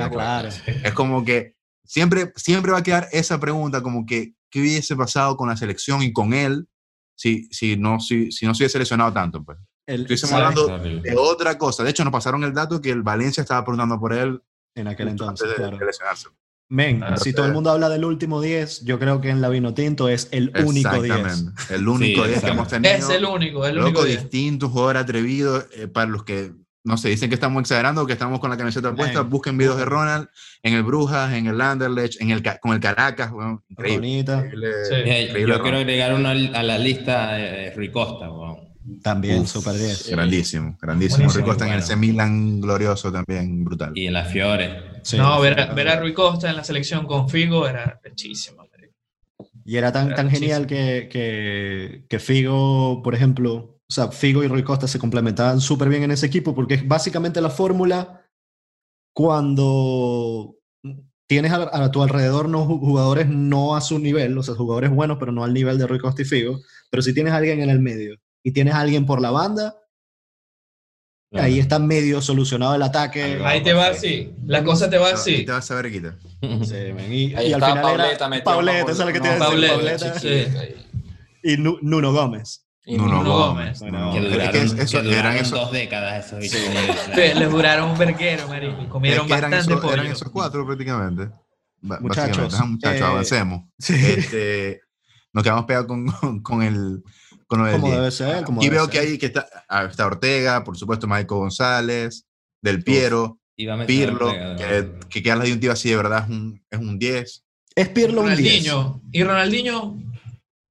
Ah, claro. Es como que siempre, siempre va a quedar esa pregunta, como que, ¿qué hubiese pasado con la selección y con él si, si, no, si, si no se hubiese seleccionado tanto? Pues? El- Estuviésemos hablando de otra cosa. De hecho, nos pasaron el dato que el Valencia estaba preguntando por él en aquel entonces, antes de, claro. de lesionarse. Men, Claro. si todo el mundo habla del último 10, yo creo que en la Vinotinto es el único 10. Exactamente. El único Sí, 10 que exacto. hemos tenido. Es el único, es el único. loco, día. distinto, un jugador atrevido. eh, para los que, no sé, dicen que estamos exagerando que estamos con la camiseta puesta, Bien. busquen videos de Ronald en el Brujas, en el Anderlecht, en el, con el Caracas. bueno, increíble. Bonita. increíble, Sí. Eh, increíble yo quiero agregar uno al- a la lista de Rui Costa. weón. También, Uf, super 10. Grandísimo, grandísimo. Buenísimo. Rico está en el Bueno. C Milan glorioso también, brutal. Y en la Fiore. Sí, no, ver a, ver a 10. Rui Costa en la selección con Figo era rechísimo. Y era tan, Era tan genial que, que, que Figo, por ejemplo, o sea, Figo y Rui Costa se complementaban súper bien en ese equipo porque es básicamente la fórmula cuando tienes a, a tu alrededor no ju- jugadores no a su nivel, o sea, jugadores buenos, pero no al nivel de Rui Costa y Figo, pero si tienes a alguien en el medio y tienes a alguien por la banda, ahí está medio solucionado el ataque. Ahí te va así. La cosa te va así. te vas a ver, quita. Sí, man, y, Ahí y al estaba final Pauleta era Pauleta, unos eso es lo que te goles- iba a decir, Pauleta, ahí. y Nu- Nuno Gómez. Y Nuno Nuno Gómez. Gómez. No, Que es que duraron, es- eso- que duraron eran esos, dos décadas esos bichos. Sí, Les duraron un verguero, marico. y es Comieron que eran bastante esos, eran esos cuatro prácticamente. Muchachos, muchachos, eh, avancemos. Sí, Este, nos quedamos pegados con, con, con el con como 10. debe ser. Como Y debe veo que ser. ahí que está, ah, está Ortega, por supuesto, Michael González, Del Piero, mencionar Pirlo, Ortega, que, que queda la disyuntiva así de verdad es un, es un 10. Es Pirlo un 10. Ronaldinho. Y Ronaldinho.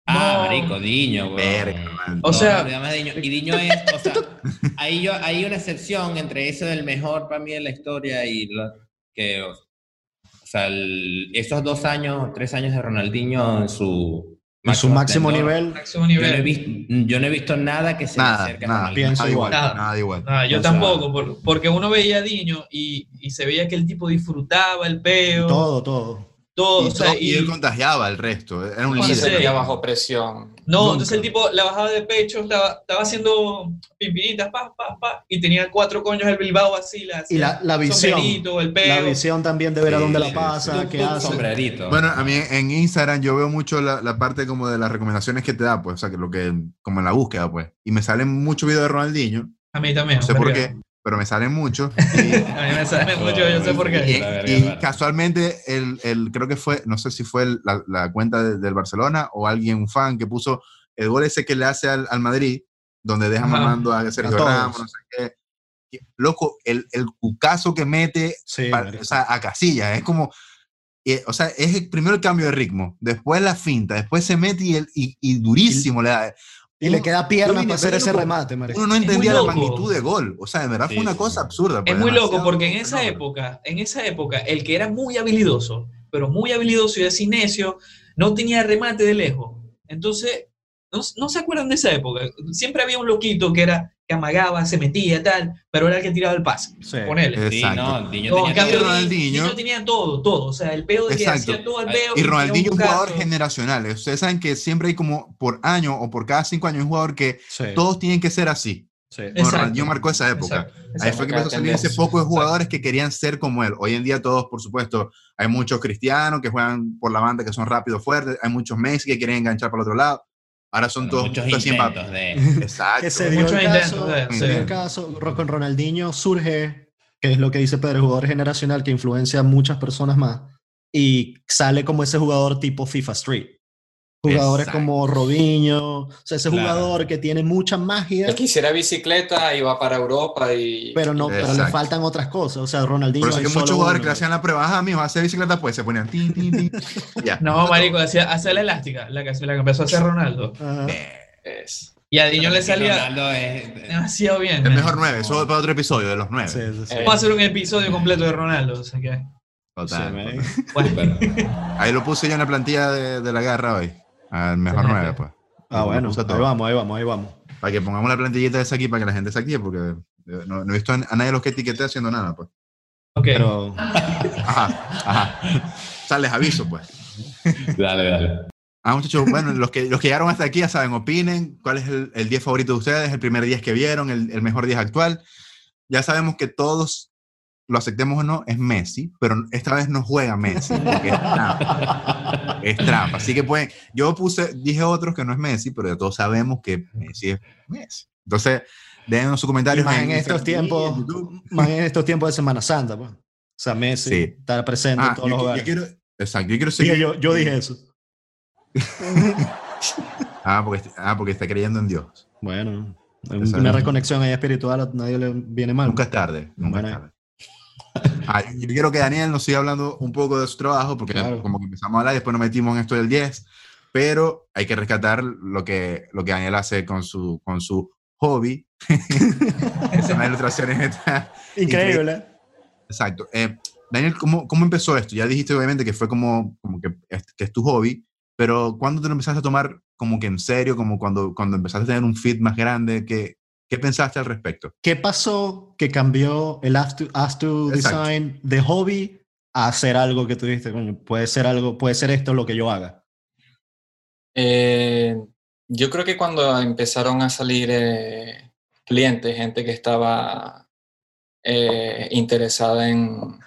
Ah, no. marico, Diño, man. O sea- no, además Diño. Y Diño es, o sea, <laughs> ahí yo, hay una excepción entre eso del mejor para mí de la historia y lo que, o sea, el- esos dos años, tres años de Ronaldinho en su, En su máximo nivel. Máximo Yo no, he nivel. visto, yo no he visto nada que se Nada, acerque a nada, Ronaldinho. Pienso nada igual, igual. nada igual. Yo O sea- tampoco, por- porque uno veía a Diño y, y se veía que el tipo disfrutaba el peo, todo, Todo, todo. o Y, sea, todo- y y- él contagiaba al resto, era un se líder. sentía bajo presión. no, nunca. entonces el tipo la bajaba de pecho, estaba, estaba haciendo pimpinitas, pa, pa, pa, y tenía cuatro coños del Bilbao así, la, Y la, la visión. el La visión también de ver a dónde la sí, pasa, qué hace. sombrerito. Bueno, a mí en Instagram yo veo mucho la, la parte como de las recomendaciones que te da, pues, o sea, que lo que, como en la búsqueda, pues. Y me salen muchos videos de Ronaldinho, a mí también. no sé por qué, pero me salen muchos. <laughs> A mí me sale mucho, yo sé por Y, qué. Y rara. casualmente, el, el- creo que fue, no sé si fue el- la, la cuenta de- del Barcelona o alguien, un fan, que puso el gol ese que le hace al, al Madrid, donde deja mamando a Sergio A. Ramos, no sé qué. Y, Loco, el, el cucazo que mete Sí, pa- marico. o sea, a Casillas, es como, eh, o sea, es el- primero el cambio de ritmo, después la finta, después se mete y, el, y, y durísimo le da. Y le queda piernas vine para hacer ese remate, marico. Uno no entendía la magnitud de gol, o sea, de verdad Sí, fue una sí, cosa absurda. Es muy loco porque en esa fenómeno. época, en esa época, el que era muy habilidoso, pero muy habilidoso y así necio, no tenía remate de lejos. Entonces, no, no se acuerdan de esa época. Siempre había un loquito que era que amagaba, se metía, tal, pero era el que tiraba el pase. Sí. Ponele. Sí, Exacto. no, en tenía cambio, todo. Ronaldinho- tenía todo, todo. O sea, el peo de que Exacto. hacía todo el peo. Y Ronaldinho es un jugador generacional. Ustedes saben que siempre hay como por año o por cada cinco años un jugador que Sí, todos tienen que ser así. sí. Bueno. Ronaldinho marcó esa época. Exacto, Ahí exacto. fue que empezó a salir ese poco de jugadores que querían ser como él. Hoy en día todos, por supuesto, hay muchos cristianos que juegan por la banda, que son rápidos, fuertes. Hay muchos Messi que quieren enganchar para el otro lado. Ahora son Bueno, todos muchos intentos de... <laughs> Exacto. que se dio Muchos el intentos caso, de- se dio sí. el caso, con Ronaldinho surge, que es lo que dice Pedro, el jugador generacional que influencia a muchas personas más, y sale como ese jugador tipo FIFA Street. Jugadores Exacto. como Robinho, o sea, ese Claro. jugador que tiene mucha magia, El que hiciera bicicleta iba para Europa y... pero no, pero le faltan otras cosas. O sea, Ronaldinho hay que muchos jugadores que le hacían la prueba, ah, mijo, hace bicicleta, pues se ponían tin, tin, tin. <laughs> Ya. No, marico, hacía, hacía la elástica, la que, la que empezó a hacer Ronaldo. Es- Y a Diño le salía Ronaldo es- demasiado bien. El man. mejor nueve, eso para otro episodio de los nueve. Sí, sí, sí. Eh, Vamos a hacer un episodio completo de Ronaldo. O sea que, Total, Sí, man. total. bueno, Ahí lo puse yo en la plantilla de, de la guerra hoy. Al mejor nueve, pues. Ah, bueno, ahí vamos, ahí vamos, ahí vamos. Para que pongamos la plantillita esa aquí para que la gente se active, porque eh, no, no he visto a nadie de los que etiqueté haciendo nada, pues. ok. Pero <laughs> Ajá, ajá. O sea, les aviso, pues. Dale, dale. Ah, muchachos, bueno, los que, los que llegaron hasta aquí ya saben, opinen cuál es el, el 10 favorito de ustedes, el primer 10 que vieron, el, el mejor 10 actual. Ya sabemos que todos, lo aceptemos o no, es Messi, pero esta vez no juega Messi, porque es trampa. Es trampa. Así que pues, yo puse, dije otros que no es Messi, pero ya todos sabemos que Messi es Messi. Entonces, déjenos sus comentarios. más en estos tiempos, más en estos tiempos de Semana Santa, pues. O sea, Messi Sí. está presente Ah, en todos yo, los yo quiero, exacto, yo quiero Dije seguir. yo, yo dije eso. <laughs> Ah porque, ah, porque está creyendo en Dios. Bueno, una reconexión ahí espiritual a nadie le viene mal. Nunca es tarde, nunca Bueno. es tarde. Ah, yo quiero que Daniel nos siga hablando un poco de su trabajo, porque Claro. como que empezamos a hablar y después nos metimos en esto del 10, pero hay que rescatar lo que, lo que Daniel hace con su, con su hobby. <laughs> Son las ilustraciones estas. <laughs> Increíble. Exacto. Eh, Daniel, ¿cómo, ¿cómo empezó esto? Ya dijiste obviamente que fue como, como que, es, que es tu hobby, pero ¿cuándo te lo empezaste a tomar como que en serio, como cuando, cuando empezaste a tener un feed más grande? ¿Qué, qué pensaste al respecto? ¿Qué pasó que cambió el Ask to, Ask to Exacto. Design de hobby a hacer algo que tú dijiste, coño, puede ser algo, puede ser esto lo que yo haga? Eh, yo creo que cuando empezaron a salir eh, clientes, gente que estaba eh, interesada en,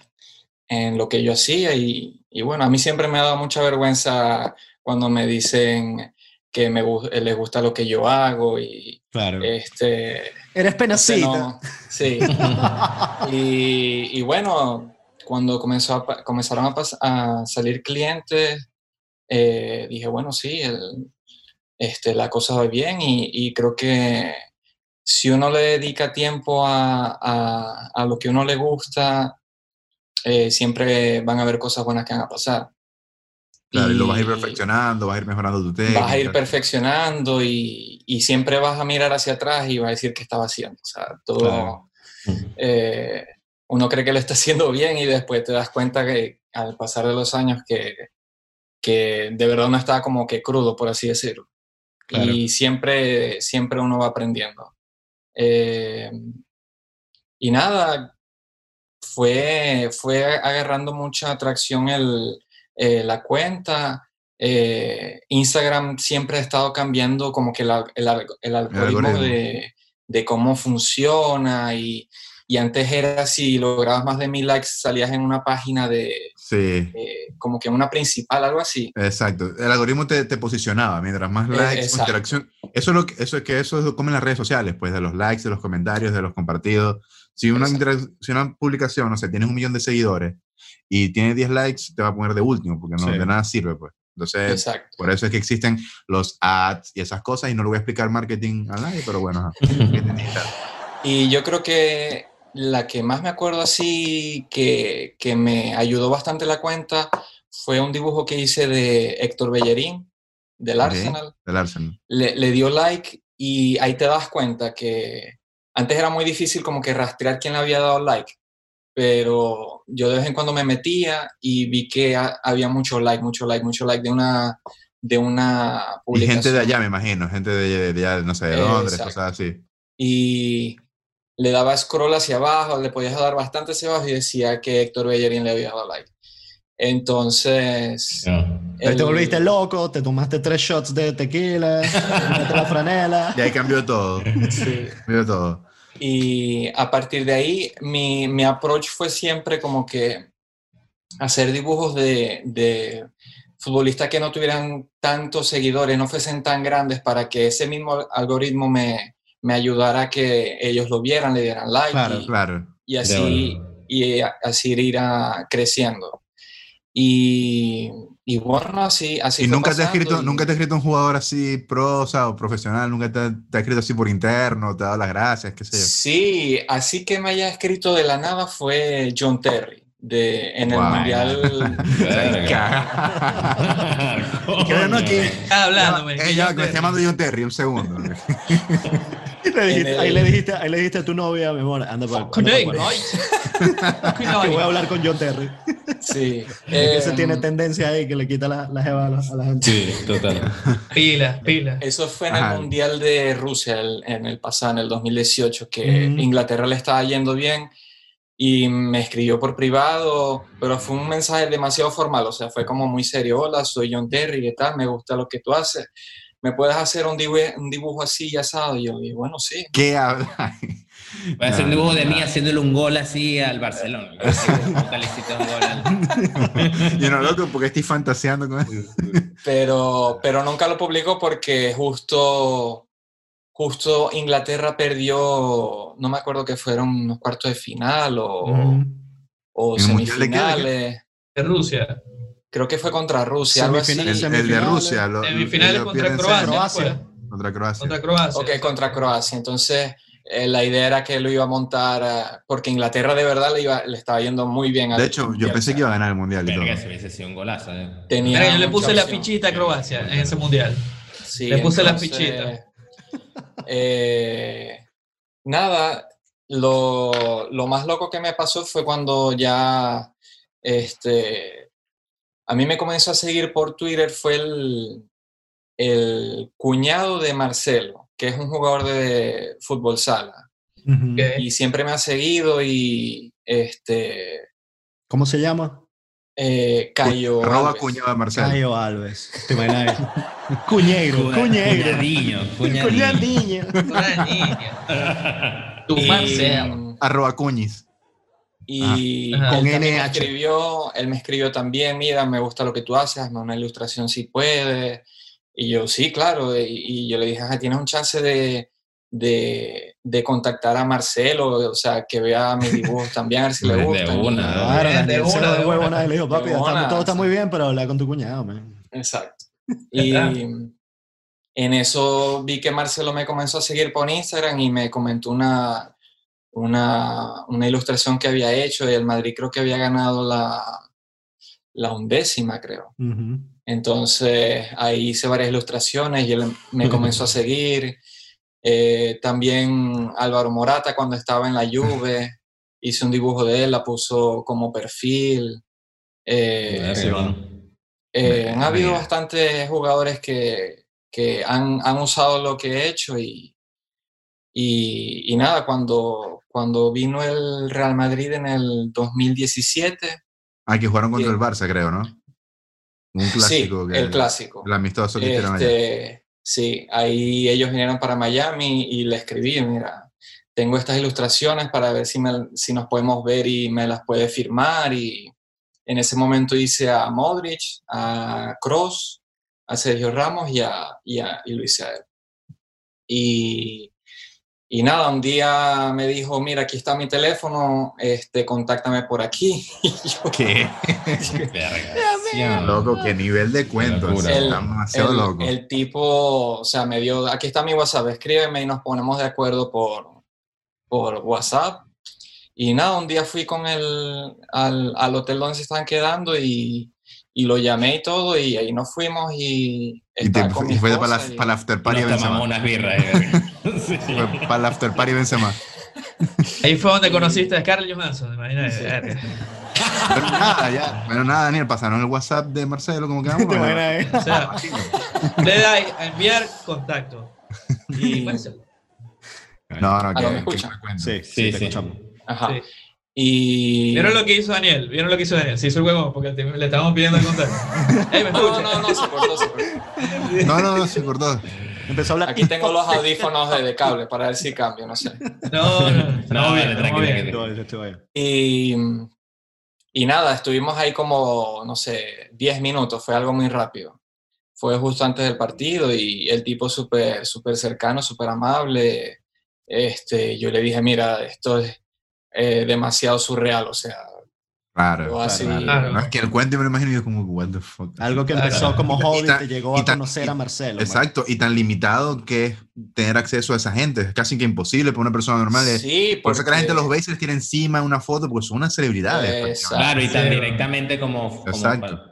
en lo que yo hacía y, y bueno, a mí siempre me ha dado mucha vergüenza cuando me dicen que me, gu- les gusta lo que yo hago y Claro. este... Eres penacita. no- sí. <laughs> y, y bueno, cuando comenzó a comenzaron a, pas- a salir clientes, eh, dije, bueno, sí, el- este, la cosa va bien y, y creo que si uno le dedica tiempo a, a- a lo que uno le gusta, eh, siempre van a haber cosas buenas que van a pasar. Claro, y lo vas a ir Y- perfeccionando, vas a ir mejorando tu técnica. vas a ir perfeccionando y, y siempre vas a mirar hacia atrás y vas a decir qué estaba haciendo. O sea, todo, Claro. eh, uno cree que lo está <laughs> haciendo bien y después te das cuenta que al pasar de los años que, que de verdad uno está como que crudo, por así decirlo. Claro. Y siempre, siempre uno va aprendiendo. Eh, y nada, fue, fue agarrando mucha atracción el, eh, la cuenta. Eh, Instagram siempre ha estado cambiando como que el, al- el al- el algoritmo. De, de cómo funciona y, y antes era si lograbas más de mil likes salías en una página de Sí, eh, como que una principal, algo así. exacto. El algoritmo te, te posicionaba. Mientras más Eh, likes, exacto. interacción. Eso es lo que, eso es que eso es como en las redes sociales, pues, de los likes, de los comentarios, de los compartidos. Si una, si una publicación, no sé, tienes un millón de seguidores y tiene 10 likes, te va a poner de último, porque no, Sí. de nada sirve, pues. Entonces, Exacto. por eso es que existen los ads y esas cosas, y no le voy a explicar marketing a nadie, pero bueno. <laughs> Y yo creo que la que más me acuerdo así que, que me ayudó bastante la cuenta fue un dibujo que hice de Héctor Bellerín del Ok. Arsenal. Del Arsenal. Le, le dio like y ahí te das cuenta que antes era muy difícil como que rastrear quién le había dado like, pero yo de vez en cuando me metía y vi que ha- había mucho like, mucho like, mucho like de una, de una Y publicación. gente de allá, me imagino, gente de, de allá, no sé, de Londres, exacto. cosas así. y le daba scroll hacia abajo, le podías dar bastante hacia abajo y decía que Héctor Bellerín le había dado like. Entonces, Ahí te el- volviste loco, te tomaste tres shots de tequila, te metiste la franela. <laughs> Y ahí cambió todo. sí. Cambió todo. Y a partir de ahí, mi, mi approach fue siempre como que hacer dibujos de, de futbolistas que no tuvieran tantos seguidores, no fuesen tan grandes para que ese mismo algoritmo me, me ayudara a que ellos lo vieran, le dieran like Claro, y, Claro. y así, y así ir a- creciendo. Y, y bueno, así, así ¿Y fue nunca te, has escrito, y- nunca te has escrito un jugador así pro, o sea, o profesional? ¿Nunca te, te ha escrito así por interno? ¿Te ha dado las gracias? ¿Qué sé yo? Sí, así que me haya escrito de la nada fue John Terry, de, en el. Mundial. <laughs> <laughs> Que bueno, aquí. Está hablando, Eh, que me está Terry. llamando John Terry, un segundo. <laughs> Le dijiste- En ahí, el- le dijiste, ahí le dijiste a tu novia, mi amor, anda para Con él, <laughs> voy a hablar con John Terry. Sí. <laughs> que se em, tiene tendencia ahí que le quita la, la jeva a la, a la gente. Sí, total. <laughs> Pila, pila. Eso fue en Ajá. el Mundial de Rusia el- en el pasado, en el 2018, que Mm. Inglaterra le estaba yendo bien y me escribió por privado, pero fue un mensaje demasiado formal, o sea, fue como muy serio. Hola, soy John Terry, ¿qué tal? Me gusta lo que tú haces. ¿Me puedes hacer un dibujo, un dibujo así y asado? Y yo dije, bueno, sí. ¿Qué habla? <laughs> Voy a hacer un dibujo de mí haciéndole un gol así al Barcelona. Yo no, loco, <laughs> porque estoy fantaseando con eso. <laughs> pero, pero nunca lo publicó porque justo, justo Inglaterra perdió, no me acuerdo que fueron unos cuartos de final o, Mm. o ¿En el Mundial de qué? ¿De qué? semifinales. De Rusia. Creo que fue contra Rusia, algo así. Semifinales, El, el de Semifinales. Rusia. Lo, Semifinales ellos contra Croacia. Croacia. fue. Contra Croacia. Contra Croacia. Ok, contra Croacia. Entonces, eh, la idea era que lo iba a montar, ah, porque Inglaterra de verdad le, iba, le estaba yendo muy bien. al De hecho, yo Mundial, pensé o que iba a ganar el mundial y todo. Verga, si hubiese sido un golazo. eh. tenía Mira, yo le puse la fichita a Croacia en ese mundial. Sí, Le puse la entonces, fichita. <laughs> eh, nada, lo, lo más loco que me pasó fue cuando ya este, a mí me comenzó a seguir por Twitter fue el, el cuñado de Marcelo, que es un jugador de fútbol sala. Y siempre me ha seguido y este, ¿Cómo se llama? Eh, Cayo. Arroba Alves. cuñado de Marcelo. Cayo Alves. ¿Te imaginas? <laughs> Cuñegro, cuñegro. Cuñadiño, cuñadiño. Cuñadiño. <laughs> Tu Marcelo. Arroba cuñis. Y él Con también me escribió, él me escribió también, mira, me gusta lo que tú haces, hazme una ilustración si puedes. Y yo, sí, claro. Y, y yo le dije, "Ajá, tienes un chance de, de, de contactar a Marcelo, o sea, que vea mis dibujos también, a ver si le De gustan. una, de Claro, De se una, de de huevo le dijo, papi, De está- una, todo está muy bien, pero habla con tu cuñado, man. Exacto. <laughs> Y en eso vi que Marcelo me comenzó a seguir por Instagram y me comentó una, una, una ilustración que había hecho y el Madrid creo que había ganado la, la undécima, creo. Ujú. Entonces ahí hice varias ilustraciones y él me <laughs> comenzó a seguir. Eh, también Álvaro Morata cuando estaba en la <laughs> Juve, hice un dibujo de él, la puso como perfil. Eh, sí, ¿no? eh, han habido bastantes jugadores que, que han, han usado lo que he hecho y, y, y nada, cuando, cuando vino el Real Madrid en el 2017, Ah, que jugaron contra Sí. el Barça, creo, ¿no? Un clásico. sí, que- el clásico. El amistoso que hicieron allá. Este, sí, ahí ellos vinieron para Miami y le escribí, mira, tengo estas ilustraciones para ver si, me- si nos podemos ver y me las puede firmar. Y en ese momento hice a Modric, a Cross, a Sergio Ramos y, a, y, a- y lo hice a él. Y, y nada, un día me dijo, mira, aquí está mi teléfono, este, contáctame por aquí. <laughs> Y yo, ¿Qué? <laughs> Verga. Loco, qué nivel de cuentos. El- Está demasiado el, loco. el tipo, o sea, me dio, aquí está mi WhatsApp, escríbeme y nos ponemos de acuerdo por, por WhatsApp. Y nada, un día fui con él al, al hotel donde se estaban quedando y, y lo llamé y todo y ahí nos fuimos y y, te, con y fue para la, y- para la after party Nos Benzema. unas birras. eh. <laughs> <laughs> Sí. Fue para la after party Benzema. <laughs> Ahí fue donde conociste a Scarlett Johansson, imagínate. verga. Pero nada, ya. Pero nada, Daniel, pasaron el WhatsApp de Marcelo, como que vamos. ¿Te bueno. eh? O sea, le da a enviar contacto. Y Marcelo. No, no, ¿Aló, que, me que escuchan? me cuento. Sí, sí, Sí, te sí. escuchamos. Ajá. Sí. Y... ¿Vieron lo que hizo Daniel? ¿Vieron lo que hizo Daniel? Se hizo el huevón porque te- le estábamos pidiendo el contacto. <laughs> Ey, ¿me No, no, no, se cortó, se cortó. No, no, no, se cortó. Empezó a hablar. Aquí tengo los audífonos de, de cable para ver si cambio, no sé. No, no, no. Bien, tranquilo. Y, y nada, estuvimos ahí como, no sé, 10 minutos, fue algo muy rápido. Fue justo antes del partido y el tipo súper, súper cercano, súper amable. Este, yo le dije, mira, esto es eh, demasiado surreal, o sea, Claro. así... claro. Claro. No, es que el cuento me lo imagino y yo como, what the fuck. Algo que Claro. empezó como Y hobby tan- te llegó y a tan- conocer a Marcelo. man. Exacto, y tan limitado que es tener acceso a esa gente. Es casi que imposible para una persona normal. Sí, Por eso que la gente porque- los ve y se les tira encima una foto porque son unas celebridades. Exacto. prácticamente. Claro, y tan Sí. directamente como, Exacto.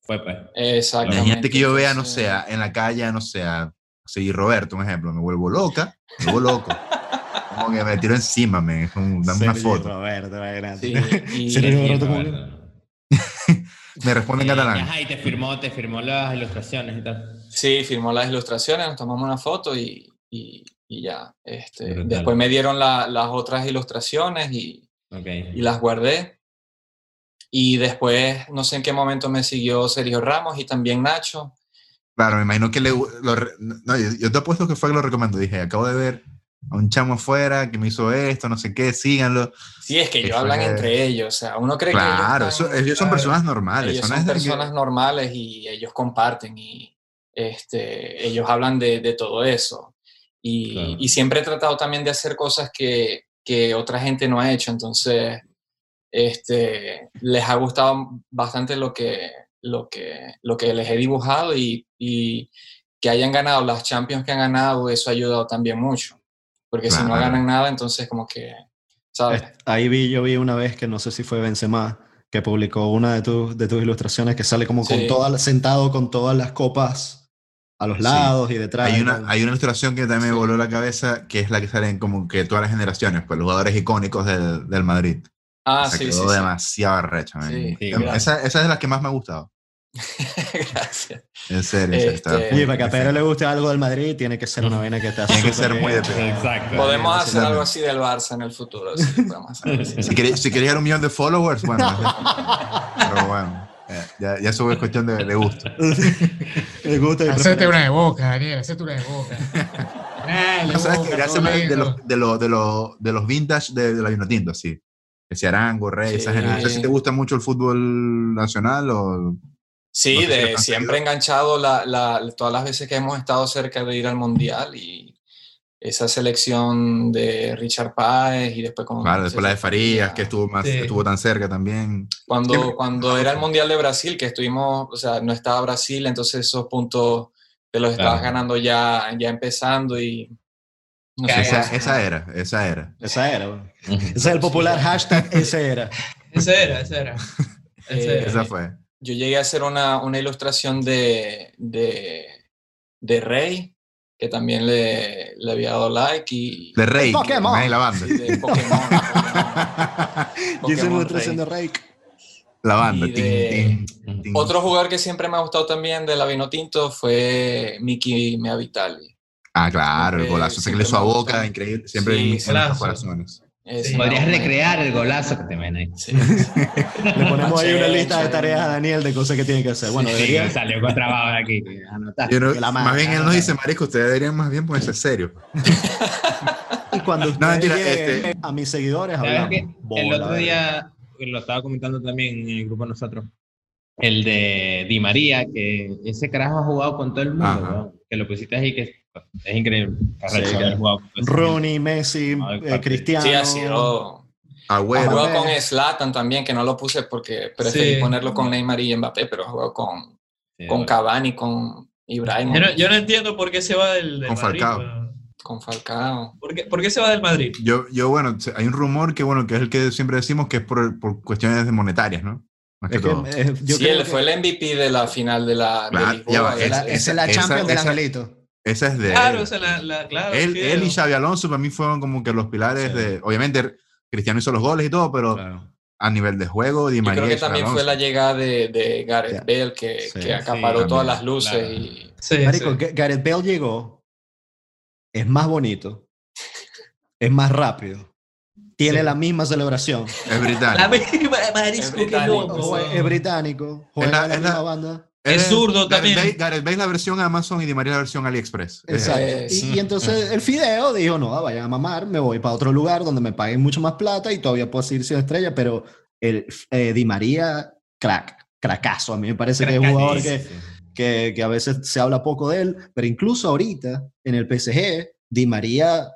fue pues. Exactamente. Imagínate que yo vea, no sé, en la calle, no sé, a seguir Roberto, un ejemplo, me vuelvo loca, me vuelvo loco. Como que me tiro encima, me, como, dame una foto. Roberto. Sí, Roberto, ¿cómo Roberto. Me responde en Eh, catalán. Ajá, y te firmó, te firmó las ilustraciones y tal. Sí, firmó las ilustraciones, nos tomamos una foto y, y- y ya. Este, después me dieron la- las otras ilustraciones y, Ok. y las guardé. Y después, no sé en qué momento me siguió Sergio Ramos y también Nacho. Claro, me imagino que le, lo no, yo, yo te apuesto que fue que lo recomendó. Dije, acabo de ver a un chamo afuera que me hizo esto, no sé qué, síganlo. Sí, es que ellos hablan es- entre ellos. O sea, uno cree Claro, que ellos, eso- están- ellos son claro, personas normales. ellos son son desde que- personas normales y ellos comparten y este, ellos hablan de, de todo eso. Y, Claro. y siempre he tratado también de hacer cosas que, que otra gente no ha hecho. Entonces, este, les ha gustado bastante lo que, lo que, lo que les he dibujado y, y que hayan ganado las Champions que han ganado, eso ha ayudado también mucho. Porque si no Claro. ganan nada, entonces como que, ¿sabes? Es- Ahí vi, yo vi una vez que no sé si fue Benzema, que publicó una de, tus de tus ilustraciones que sale como con Sí. todas, las- sentado con todas las copas a los Sí. lados y detrás. Hay una, hay una ilustración que también me Sí. voló la cabeza, que es la que sale en como que todas las generaciones, pues los jugadores icónicos del, del Madrid. Ah, sí, quedó sí, sí. demasiado arrecha. Sí, sí, Em- claro. esa, esa es de las que más me ha gustado. <laughs> Gracias. En serio, serio, está Este, Oye, para que a Pedro le guste algo del Madrid, tiene que ser una vaina que está Tiene que ser muy de. Exacto. Podemos sí, hacer algo así del Barça en el futuro. sí. <laughs> Si quería, si quería llegar a un millón de followers, bueno. pero bueno, ya, ya eso es cuestión de, de gusto. <laughs> Le gusta y Hacete una de boca, Daniel, hacete una de boca. Dale, No, ¿Sabes boca, qué? Quería hacerme de los, de los, de los, de los vintage de, de la Vinotinto, así. Que sea Arango, Rey, esa Sí. gente. No sé si te gusta mucho el fútbol nacional o... Sí, No sé si de has siempre seguido. enganchado la, la- todas las veces que hemos estado cerca de ir al Mundial y esa selección de Richard Páez y después con... Claro, después la de Farías, que estuvo, más, Sí. estuvo tan cerca también. Cuando, Siempre- cuando <laughs> era el Mundial de Brasil, que estuvimos, o sea, no estaba Brasil, entonces esos puntos te los estabas Claro. ganando ya, ya empezando y... no sé, Esa, esa era, esa era. Esa era, bueno. Ese es el popular hashtag, ese era. Ese era, ese era. <laughs> Ese Eh, era. Esa fue. Yo llegué a hacer una, una ilustración de, de, de Rey, que también le, le había dado like, y De Rey, Pokémon. la banda. de Pokémon. Yo hice una Pokémon ilustración de Rey. La banda. Y de-. Otro jugador que siempre me ha gustado también de la Vinotinto fue Miki Meavitali. Ah, claro, el golazo. Se le hizo a boca, increíble. Siempre Sí, en, en golazo. corazones. Sí. Podrías recrear el golazo que te ven ahí. Sí. <laughs> Le ponemos ahí una lista de tareas a Daniel de cosas que tiene que hacer. Bueno, Sí, debería. <laughs> salió con trabajo de aquí. <laughs> Anotaste. No- la más bien él nos dice, mano. Marisco, ustedes deberían más bien ponerse serio. Y cuando ustedes mentira, lleguen este- a mis seguidores ¿Sabes hablamos. que el otro día, lo estaba comentando también en el grupo nosotros, el de Di María, que ese carajo ha jugado con todo el mundo, weón. que lo pusiste ahí, que es increíble. Sí, Rooney, Messi, eh. Cristiano. Sí, ha sido. Ha Agüero. con Slatan también, que no lo puse porque preferí Sí. ponerlo con Neymar y Mbappé, pero ha jugado con, Sí, con. Cavani, con Ibrahim, Yo no, yo no entiendo por qué se va del, del Con Madrid. Falcao. weón. con Falcao. ¿Por qué, por qué se va del Madrid? Yo, yo, bueno, hay un rumor que, bueno, que es el que siempre decimos que es por, por cuestiones monetarias, ¿no? Que Es que, eh, yo sí, creo él que fue el MVP de la final de la de Claro, Lisboa, ya va, ese- esa, es la esa- Champions esa- Angelito. Esa es de Claro, él. esa es la, la- claro. él, que- él y Xavi Alonso para mí fueron como que los pilares Sí. de... Obviamente, Cristiano hizo los goles y todo, pero Claro. a nivel de juego, Di Yo María creo que también fue Alonso. la llegada de, de Gareth Ya. Bale que, Sí, que acaparó sí, todas las luces claro. y Sí, Marico, Gareth Bale llegó, es más bonito, es más rápido, tiene Sí. la misma celebración, Es La británico. misma marisco que británico. weón. es británico, juega la- en la es la- misma banda. Es zurdo Gareth también. Bale- Gareth Bale la versión Amazon y Di María la versión AliExpress. Es Exacto. Y, y entonces el Fideo dijo, no, vayan a mamar, me voy para otro lugar donde me paguen mucho más plata y todavía puedo seguir siendo estrella, pero el eh, Di María, crack, cracazo. A mí me parece que es un jugador que, que, que a veces se habla poco de él, pero incluso ahorita en el PSG, Di María,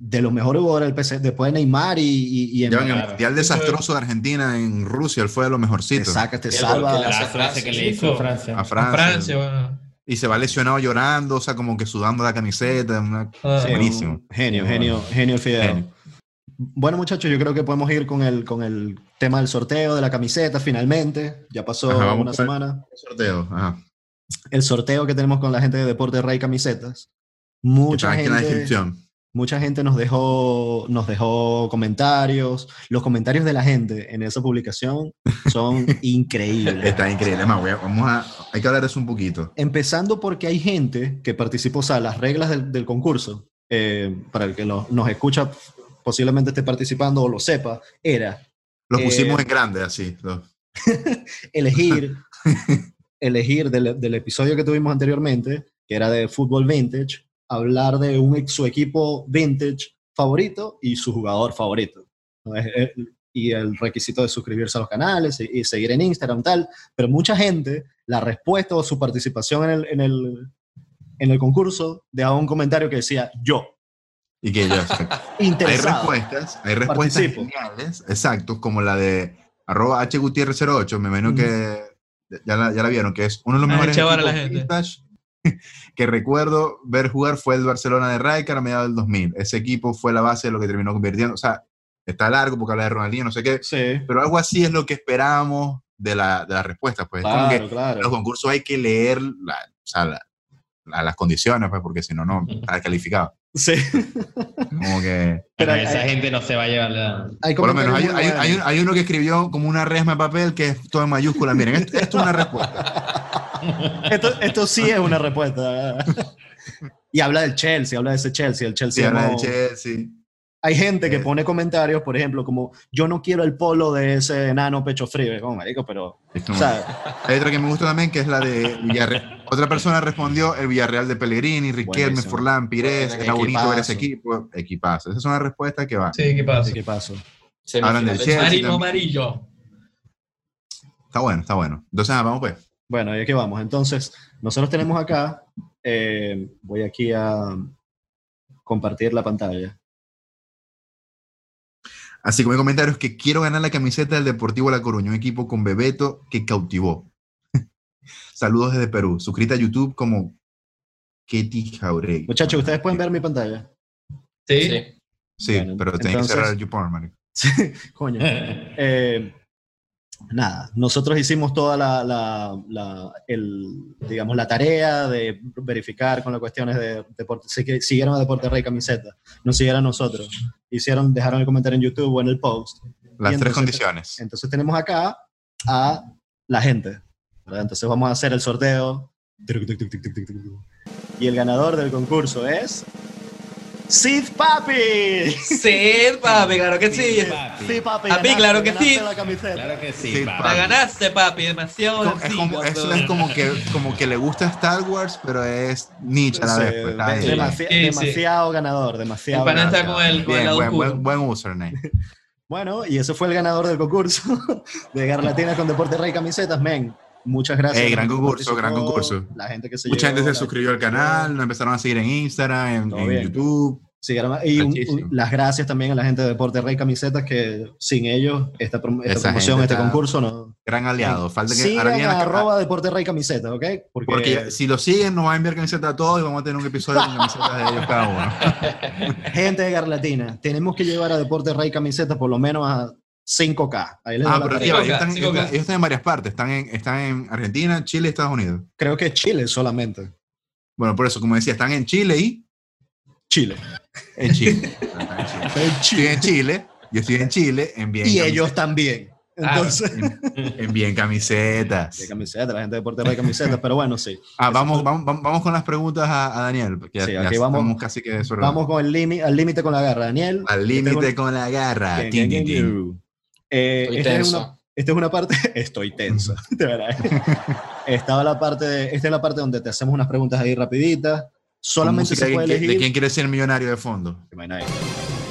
de los mejores jugadores del PSG, después de Neymar y, y, y Ya en el. Mundial desastroso de Argentina en Rusia, él fue de los te mejorcitos. saca, te que le salva. La Francia, frase que le hizo chico. Francia. A A Francia. Francia, weón. Y se va lesionado llorando, o sea, como que sudando la camiseta. una- Ah, Sí, Buenísimo. Genio, genio, genio el Fideo. Genio. Bueno, muchachos, yo creo que podemos ir con el, con el tema del sorteo de la camiseta finalmente. Ya pasó Ajá, una por el- semana. Sorteo. Ajá. El sorteo que tenemos con la gente de Deporte Rey Camisetas. Mucha aquí en la gente, descripción. Mucha gente nos dejó, nos dejó comentarios. Los comentarios de la gente en esa publicación son <laughs> increíbles. Está increíble. A- vamos a, hay que hablar de eso un poquito. Empezando porque hay gente que participó, o sea, las reglas del, del concurso, eh, para el que lo- nos escucha, posiblemente esté participando o lo sepa, era Los Eh, pusimos en grande, así. los- <laughs> elegir, <laughs> elegir del, del episodio que tuvimos anteriormente, que era de fútbol vintage, hablar de un, ex- su equipo vintage favorito y su jugador favorito. ¿no? Es- es- y el requisito de suscribirse a los canales y, y seguir en Instagram, tal. Pero mucha gente, la respuesta o su participación en el, en el, en el concurso, dejaba un comentario que decía yo, Y que yo. <laughs> hay interesado. respuestas, hay respuestas Participo. geniales, exacto, como la de arroba hgutierrez08, me imagino que ya la, ya la vieron, que es uno de los mejores equipos vintage <laughs> que recuerdo ver jugar fue el Barcelona de Rijkaard a mediados del 2000. Ese equipo fue la base de lo que terminó convirtiendo, o sea, está largo porque habla de Ronaldinho, no sé qué, Sí, pero algo así es lo que esperábamos de la, de la respuesta, pues. Es como que claro, claro. en los concursos hay que leer la- o sea, la- la- las condiciones, pues, porque si no, no está descalificado. Sí. Como que... Pero hay- esa hay- gente no se va a llevar la... Hay Por lo menos hay, hay- hay- buenos. hay uno que escribió como una resma de papel que es todo en mayúscula. Miren, esto, esto es una respuesta. <laughs> <laughs> Esto, esto sí es una respuesta. <laughs> Y habla del Chelsea, habla de ese Chelsea. El Sí, Chelsea habla no- del Chelsea. Hay gente que Eh. pone comentarios, por ejemplo, como yo no quiero el polo de ese enano pecho frío. Es como, marico, pero. Hay otra que me gusta también, que es la de Villarreal. <laughs> Otra persona respondió el Villarreal de Pellegrini, Riquelme, Buenísimo. Forlán, Pires, era bonito ver ese equipazo. equipo. Equipazo. Esa es una respuesta que va. Sí. ¿qué pasó? Hablan del Chelsea. Marino también. amarillo. Está bueno, está bueno. Entonces, ah, vamos pues. Bueno, y aquí vamos. Entonces, nosotros tenemos acá, eh, voy aquí a compartir la pantalla. Así como hay comentarios que quiero ganar la camiseta del Deportivo La Coruña, un equipo con Bebeto que cautivó. <laughs> Saludos desde Perú. Suscrita a YouTube como Ketty Jauregui. Muchachos, ¿ustedes pueden ver mi pantalla? Sí. Sí. Sí, Bueno, pero entonces- que cerrar el YouPorn, marico. <laughs> Coño. <laughs> Eh, nada, nosotros hicimos toda la, la- la- el, digamos, la tarea de verificar con las cuestiones de deporte. Que siguieron a Deporte Rey Camiseta, nos siguieron a nosotros. Hicieron, dejaron el comentario en YouTube o en el post. Las Y tres entonces- condiciones. Entonces tenemos acá a la gente. ¿verdad? Entonces vamos a hacer el sorteo. Y el ganador del concurso es. ¡Sid Papi! Sí, papi, claro que sí. papi. Sí, papi. Papi, claro que sí. la camiseta. Claro que sí, Sí, papi. La ganaste, papi, demasiado. Es como- eso es como que, como que le gusta Star Wars, pero es Nietzsche a la Sí, vez. pues, ahí. demasi- demasiado ganador, demasiado El ganador. con el, con el Bien, buen, buen, buen username. <laughs> Bueno, y ese fue el ganador del concurso <laughs> de Garlatina con Deporte Rey Camisetas, men. Muchas gracias. Ey, a la gran concurso, gran concurso. La gente que se Mucha gente se suscribió al canal, nos empezaron a seguir en Instagram, en. YouTube. Sí, y un- las gracias también a la gente de Deporte Rey Camisetas que sin ellos esta, prom- esta Esa promoción, este concurso no. Gran aliado. Falta que Sigan a arroba Deporte Rey Camisetas, ¿ok? Porque, Porque si lo siguen, nos van a enviar camisetas a todos y vamos a tener un episodio con camisetas de ellos cada uno. <laughs> gente de Garlatina, tenemos que llevar a Deporte Rey Camisetas por lo menos a 5K. Ahí les doy Ah, pero tarea. tío, 5K, ellos están, 5K. ellos están- ellos están en varias partes. Están en, están en Argentina, Chile y Estados Unidos. Creo que Chile solamente. Bueno, por eso, como decía, están en Chile y Chile. en Chile. <laughs> En Chile. Estoy en Chile, yo estoy en Chile, envíen, Y camisetas, ellos también. Ah, Entonces, envíen camisetas. de camisetas, la gente de Deporte Rey Camisetas, pero bueno, sí. Ah, vamos, vamos, vamos vamos con las preguntas a, a Daniel. porque Sí, aquí vamos- estamos casi que sobre- Vamos con el límite, al límite con la garra. Daniel. al límite con la garra. Bien, Tin, bien, Eh, Estoy esta, es una, esta es una parte, <laughs> estoy tenso, de verdad. Estaba la parte, de- esta es la parte donde te hacemos unas preguntas ahí rapiditas. Solamente se puede de, elegir. de quién quiere ser millonario de fondo.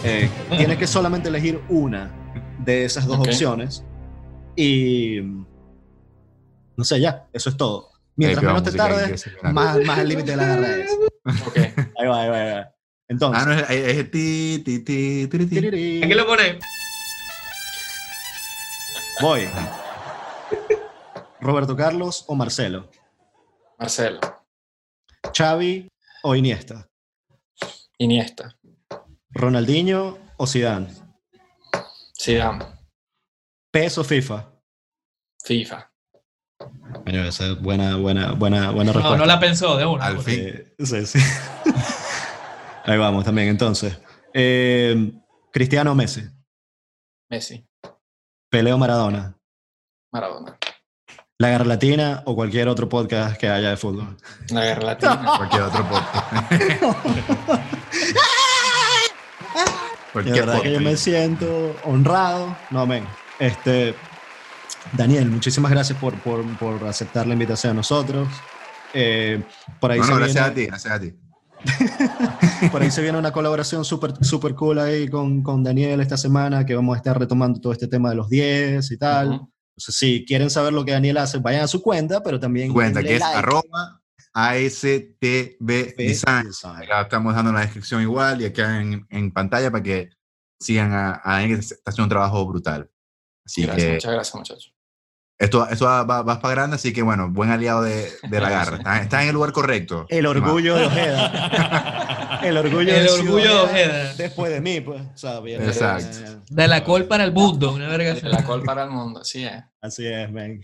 Eh, tienes que solamente elegir una de esas dos Ok. opciones y no sé, ya, eso es todo. Mientras menos te tardes, más, más el límite de la garra es. Ok. Ahí va, ahí va, ahí va. Entonces, Ah, no, es, es el ti, ti, ti, ti, ti. Aquí lo pone. Voy. Roberto Carlos o Marcelo, Marcelo. Xavi o Iniesta, Iniesta. Ronaldinho o Zidane, Zidane. PES o FIFA. FIFA. Coño, esa es buena, buena, buena, buena No, respuesta. no la pensó de una. Al fin. Eh, sí, sí. <laughs> Ahí vamos también, entonces. Eh, Cristiano o Messi, Messi. Peleo o Maradona, Maradona. La Garra Latina o cualquier otro podcast que haya de fútbol. La guerra latina. <laughs> Cualquier otro podcast. <laughs> De Cualquier verdad que yo me siento honrado. No, men. Este, Daniel, muchísimas gracias por, por, por aceptar la invitación a nosotros. Eh, por, ahí No, se no, gracias a ti, gracias a ti. <laughs> por ahí se viene una colaboración súper super cool ahí con, con Daniel esta semana, que vamos a estar retomando todo este tema de los 10 y tal. Entonces, si quieren saber lo que Daniel hace, vayan a su cuenta, pero también... Cuenta que es like. arroba ASTB Design. Design. Acá estamos dando la descripción igual y acá en, en pantalla para que sigan a, a alguien que está haciendo un trabajo brutal. Así Gracias, que muchas gracias, muchachos. Esto, esto va, va, va para grande, así que bueno, buen aliado de, de la garra. Está, está en el lugar correcto. El orgullo de Ojeda. El orgullo, El de orgullo de Ojeda. Después de mí, pues. o sea, bien, Exacto. eh, De la col para el mundo. Una verga. De la col para el mundo, así es. Así es, man.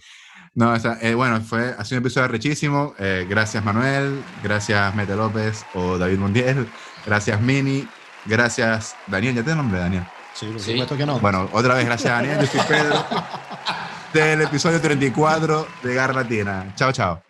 No, o sea, eh, bueno, fue, ha sido un episodio rechísimo. Eh, gracias Manuel, gracias Mete López o David Mundial, gracias Mini, gracias Daniel, ¿ya te nombre Daniel? Sí, por Sí. supuesto que no. Bueno, otra vez gracias Daniel, yo soy Pedro, <laughs> del episodio 34 de Garra Latina. Chao, chao.